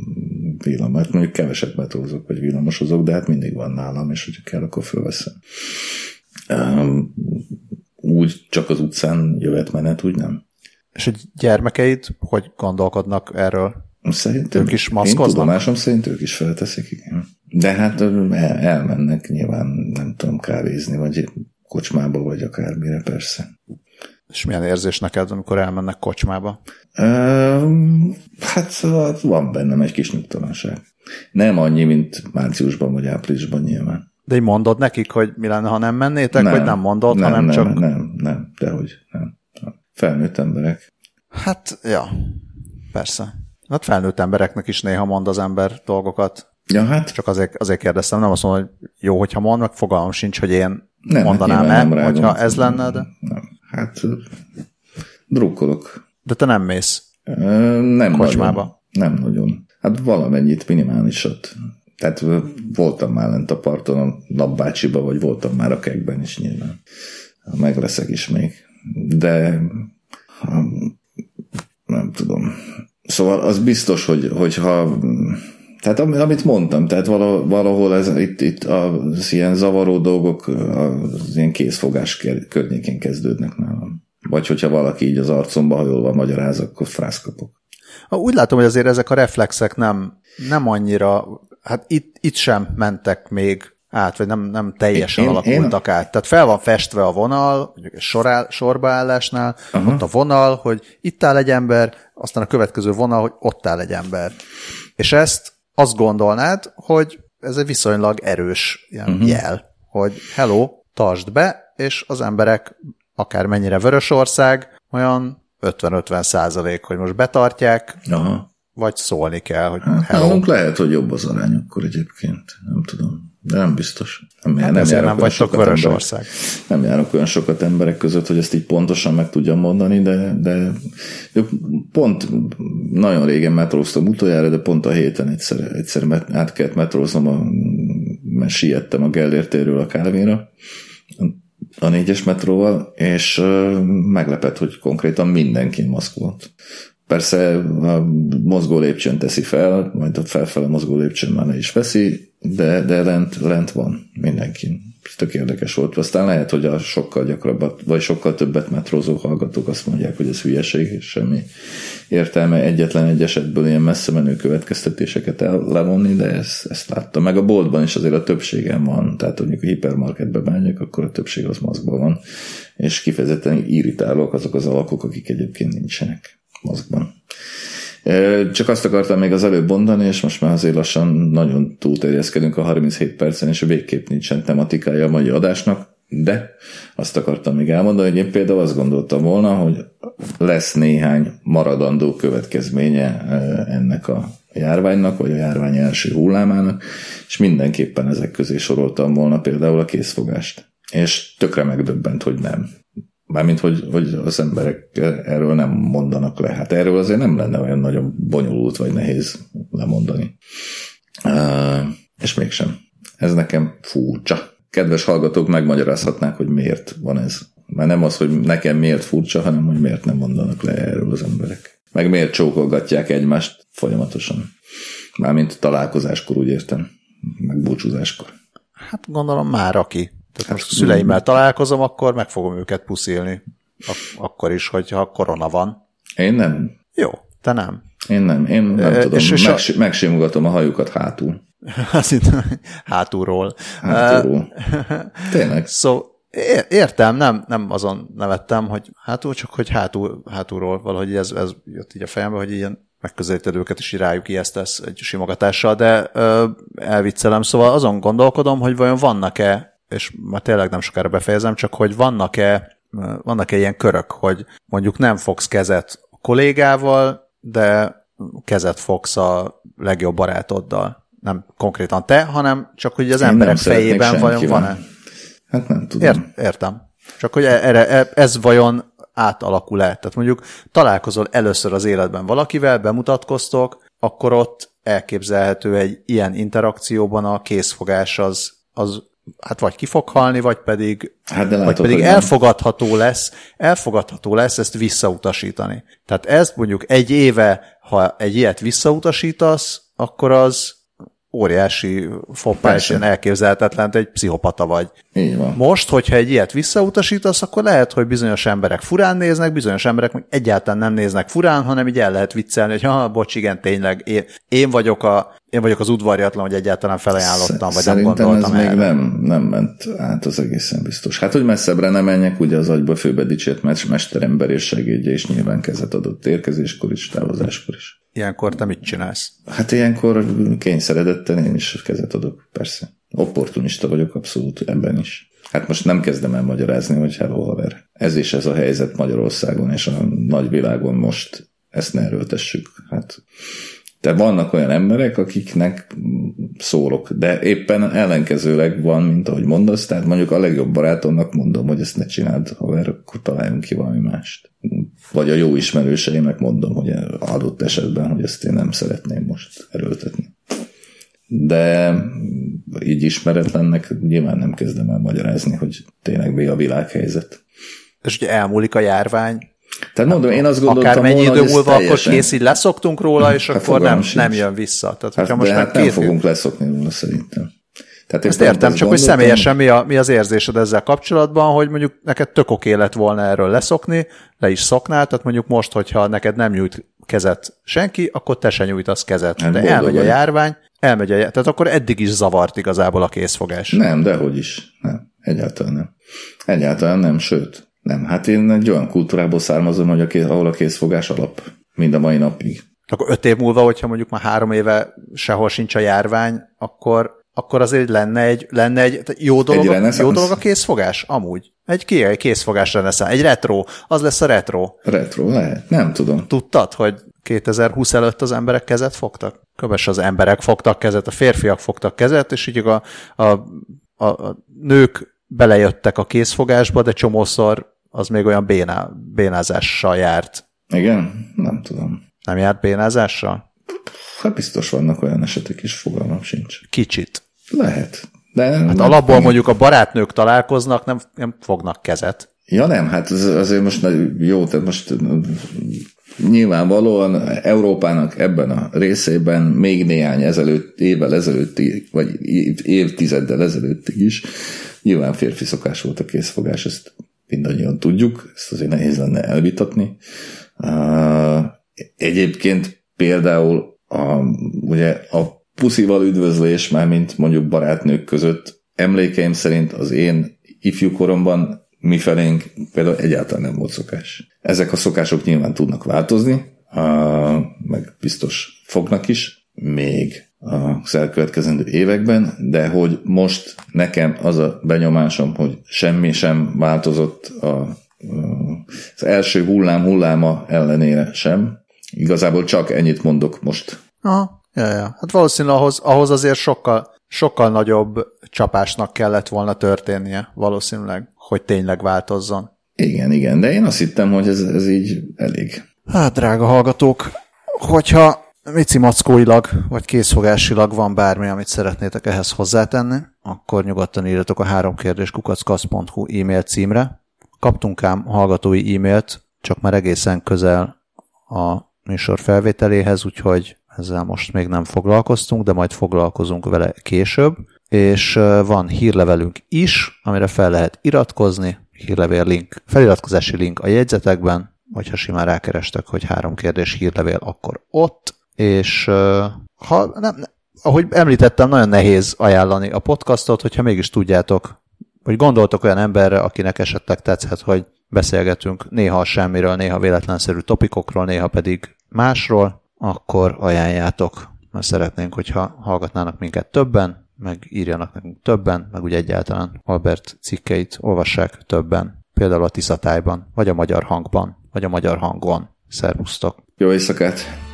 villamos. Hát mondjuk keveset metrózok, vagy villamosozok, de hát mindig van nálam, és hogyha kell, akkor felveszem. Um, úgy csak az utcán jövet-menet, úgy nem? És a gyermekeid hogy gondolkodnak erről? Szerintem Ők is Én maszkoznak? tudomásom szerint ők is felteszik, igen. De hát el, elmennek nyilván, nem tudom, kávézni, vagy kocsmába, vagy akármire, persze. És milyen érzés neked, amikor elmennek kocsmába? Um, hát szóval van bennem egy kis nyugtalanság. Nem annyi, mint márciusban vagy áprilisban nyilván. De így mondod nekik, hogy mi lenne, ha nem mennétek, vagy nem mondod, nem, hanem nem, csak... Nem, nem, nem, dehogy nem. Felnőtt emberek. Hát, ja, persze. Hát felnőtt embereknek is néha mond az ember dolgokat. Ja, hát Csak azért, azért kérdeztem, nem azt mondom, hogy jó, hogyha mond, meg fogalmam sincs, hogy én nem, mondanám hát nem hogyha ez lenne, de, Nem. Hát drukkolok. de te nem mész. Ö, Nem Kocsmába? Nagyon. Nem nagyon. Hát valamennyit, minimálisat. Tehát voltam már lent a parton a Labbácsiba, vagy voltam már a kekben is nyilván. Meg leszek is még. De ha, nem tudom. Szóval az biztos, hogy, hogyha tehát am- amit mondtam, tehát valahol, ez, itt, itt az ilyen zavaró dolgok az ilyen készfogás környékén kezdődnek nálam. Vagy hogyha valaki így az arcomba hajolva magyaráz, akkor frász kapok. Úgy látom, hogy azért ezek a reflexek nem, nem annyira, hát itt, itt sem mentek még át, vagy nem, nem teljesen Én- alakultak én... át. Tehát fel van festve a vonal, mondjuk egy sorál, sorbaállásnál, Aha. ott a vonal, hogy itt áll egy ember, aztán a következő vonal, hogy ott áll egy ember. És ezt azt gondolnád, hogy ez egy viszonylag erős ilyen uh-huh. jel, hogy hello, tartsd be, és az emberek akár mennyire vörös ország, olyan 50-50 százalék, hogy most betartják, Aha. vagy szólni kell, hogy hát, hello. lehet, hogy jobb az arány akkor egyébként, nem tudom. Nem biztos. Nem, hát nem, járok nem vagytok Vörösország. Nem járok olyan sokat emberek között, hogy ezt így pontosan meg tudjam mondani, de, de pont nagyon régen metróztam utoljára, de pont a héten egyszer, egyszer át kellett metróznom, a, mert siettem a Gellért a Kálvéra, a négyes metróval, és meglepett, hogy konkrétan mindenki maszk volt. Persze a mozgó lépcsőn teszi fel, majd a felfele mozgó lépcsőn már ne is veszi, de, de lent, lent van mindenkin. Ez tök érdekes volt. Aztán lehet, hogy a sokkal gyakrabbat, vagy sokkal többet metrózó hallgatók azt mondják, hogy ez hülyeség, és semmi értelme egyetlen egy esetből ilyen messze menő következtetéseket el levonni, de ezt, ezt láttam. Meg a boltban is azért a többségem van, tehát mondjuk a hipermarketbe bánjak, akkor a többség az maszkban van, és kifejezetten irritálók azok az alakok, akik egyébként nincsenek maszkban. Csak azt akartam még az előbb mondani, és most már azért lassan nagyon túlterjeszkedünk a 37 percen, és végképp nincsen tematikája a mai adásnak, de azt akartam még elmondani, hogy én például azt gondoltam volna, hogy lesz néhány maradandó következménye ennek a járványnak, vagy a járvány első hullámának, és mindenképpen ezek közé soroltam volna például a készfogást. És tökre megdöbbent, hogy nem. Mármint, hogy, hogy az emberek erről nem mondanak le. Hát erről azért nem lenne olyan nagyon bonyolult vagy nehéz lemondani. Uh, és mégsem. Ez nekem furcsa. Kedves hallgatók megmagyarázhatnák, hogy miért van ez. Mert nem az, hogy nekem miért furcsa, hanem hogy miért nem mondanak le erről az emberek. Meg miért csókolgatják egymást folyamatosan. Mármint találkozáskor, úgy értem. Meg búcsúzáskor. Hát gondolom már aki tehát most a szüleimmel találkozom, akkor meg fogom őket puszilni. Ak- akkor is, hogyha korona van. Én nem. Jó, te nem. Én nem. Én nem e, tudom. És, és Megsi- a... Megsimogatom a hajukat hátul. Azt hittem, hátulról. Hátulról. Tényleg. Szóval értem, nem, nem azon nevettem, hogy hátul, csak hogy hátul, hátulról valahogy ez, ez jött így a fejembe, hogy ilyen megközelíted őket, és rájuk ijesztesz egy simogatással, de ö, elviccelem, szóval azon gondolkodom, hogy vajon vannak-e és ma tényleg nem sokára befejezem, csak hogy vannak-e, vannak-e ilyen körök, hogy mondjuk nem fogsz kezet a kollégával, de kezet fogsz a legjobb barátoddal. Nem konkrétan te, hanem csak hogy az Én emberek fejében vajon van-e. Hát nem tudom. Ért, értem. Csak hogy erre, e- ez vajon átalakul-e? Tehát mondjuk találkozol először az életben valakivel, bemutatkoztok, akkor ott elképzelhető egy ilyen interakcióban a készfogás az, az hát vagy ki fog halni, vagy pedig, hát de látod, vagy pedig elfogadható nem. lesz, elfogadható lesz ezt visszautasítani. Tehát ezt mondjuk egy éve, ha egy ilyet visszautasítasz, akkor az óriási foppá, és ilyen elképzelhetetlen, egy pszichopata vagy. Így van. Most, hogyha egy ilyet visszautasítasz, akkor lehet, hogy bizonyos emberek furán néznek, bizonyos emberek meg egyáltalán nem néznek furán, hanem így el lehet viccelni, hogy ha, bocs, igen, tényleg, én, én vagyok a én vagyok az udvarjatlan, hogy egyáltalán felajánlottam, vagy Szerintem nem gondoltam ez erre. még nem, nem ment át az egészen biztos. Hát, hogy messzebbre nem menjek, ugye az agyba főbe dicsért mesterember és segédje is nyilván kezet adott érkezéskor is, távozáskor is. Ilyenkor te mit csinálsz? Hát ilyenkor kényszeredetten én is kezet adok, persze. Opportunista vagyok abszolút ebben is. Hát most nem kezdem el magyarázni, hogy hello haver. Ez is ez a helyzet Magyarországon és a nagyvilágon most ezt ne erőltessük. Hát de vannak olyan emberek, akiknek szólok, de éppen ellenkezőleg van, mint ahogy mondasz, tehát mondjuk a legjobb barátomnak mondom, hogy ezt ne csináld, haver, akkor találjunk ki valami mást. Vagy a jó ismerőseimnek mondom, hogy adott esetben, hogy ezt én nem szeretném most erőltetni. De így ismeretlennek nyilván nem kezdem el magyarázni, hogy tényleg mi a világhelyzet. És ugye elmúlik a járvány, tehát mondom, én azt gondoltam Akár mennyi idő múlva, teljesen... akkor kész, így leszoktunk róla, és hát akkor nem, nem jön vissza. Tehát, hát, most hát nem fogunk leszokni róla szerintem. Tehát ezt értem, csak hogy személyesen mi, a, mi az érzésed ezzel kapcsolatban, hogy mondjuk neked tök oké lett volna erről leszokni, le is szoknál, tehát mondjuk most, hogyha neked nem nyújt kezet senki, akkor te se nyújtasz kezet. Hát de elmegy vagy. a járvány, elmegy a járvány, tehát akkor eddig is zavart igazából a készfogás. Nem, dehogy is. Nem, egyáltalán nem. Egyáltalán nem, sőt. Nem, hát én egy olyan kultúrából származom, hogy a kész, ahol a készfogás alap mind a mai napig. Akkor öt év múlva, hogyha mondjuk már három éve sehol sincs a járvány, akkor, akkor azért lenne egy, lenne egy jó dolog, egy jó dolog a készfogás? Amúgy. Egy, egy készfogás reneszánsz. Egy retro. Az lesz a retro. Retro, lehet. Nem tudom. Tudtad, hogy 2020 előtt az emberek kezet fogtak? Köves az emberek fogtak kezet, a férfiak fogtak kezet, és így a, a, a, a nők belejöttek a készfogásba, de csomószor az még olyan béná, bénázással járt. Igen? Nem tudom. Nem járt bénázással? Hát biztos vannak olyan esetek is, fogalmam sincs. Kicsit. Lehet. De Hát nem, alapból mondjuk a barátnők találkoznak, nem, nem fognak kezet. Ja nem, hát az, azért most jó, tehát most nyilvánvalóan Európának ebben a részében még néhány ezelőtt, évvel ezelőtti, vagy évtizeddel ezelőttig is nyilván férfi szokás volt a készfogás, ezt mindannyian tudjuk, ezt azért nehéz lenne elvitatni. Egyébként például a, ugye a puszival üdvözlés, már mint mondjuk barátnők között, emlékeim szerint az én ifjú koromban mi felénk például egyáltalán nem volt szokás. Ezek a szokások nyilván tudnak változni, meg biztos fognak is, még az elkövetkezendő években, de hogy most nekem az a benyomásom, hogy semmi sem változott a, az első hullám hulláma ellenére sem. Igazából csak ennyit mondok most. Aha, ja, ja. Hát valószínűleg ahhoz, ahhoz azért sokkal, sokkal nagyobb csapásnak kellett volna történnie, valószínűleg, hogy tényleg változzon. Igen, igen, de én azt hittem, hogy ez, ez így elég. Hát, drága hallgatók, hogyha Mici mackóilag, vagy készfogásilag van bármi, amit szeretnétek ehhez hozzátenni, akkor nyugodtan írjatok a három kérdés kukackasz.hu e-mail címre. Kaptunk ám hallgatói e-mailt, csak már egészen közel a műsor felvételéhez, úgyhogy ezzel most még nem foglalkoztunk, de majd foglalkozunk vele később. És van hírlevelünk is, amire fel lehet iratkozni, hírlevél link, feliratkozási link a jegyzetekben, vagy ha simán rákerestek, hogy három kérdés hírlevél, akkor ott, és ha nem, ahogy említettem, nagyon nehéz ajánlani a podcastot, hogyha mégis tudjátok, hogy gondoltok olyan emberre, akinek esetleg tetszhet, hogy beszélgetünk néha semmiről, néha véletlenszerű topikokról, néha pedig másról, akkor ajánljátok, mert szeretnénk, hogyha hallgatnának minket többen, meg írjanak nekünk többen, meg úgy egyáltalán Albert cikkeit olvassák többen, például a Tiszatájban, vagy a Magyar Hangban, vagy a Magyar Hangon. Szervusztok! Jó éjszakát!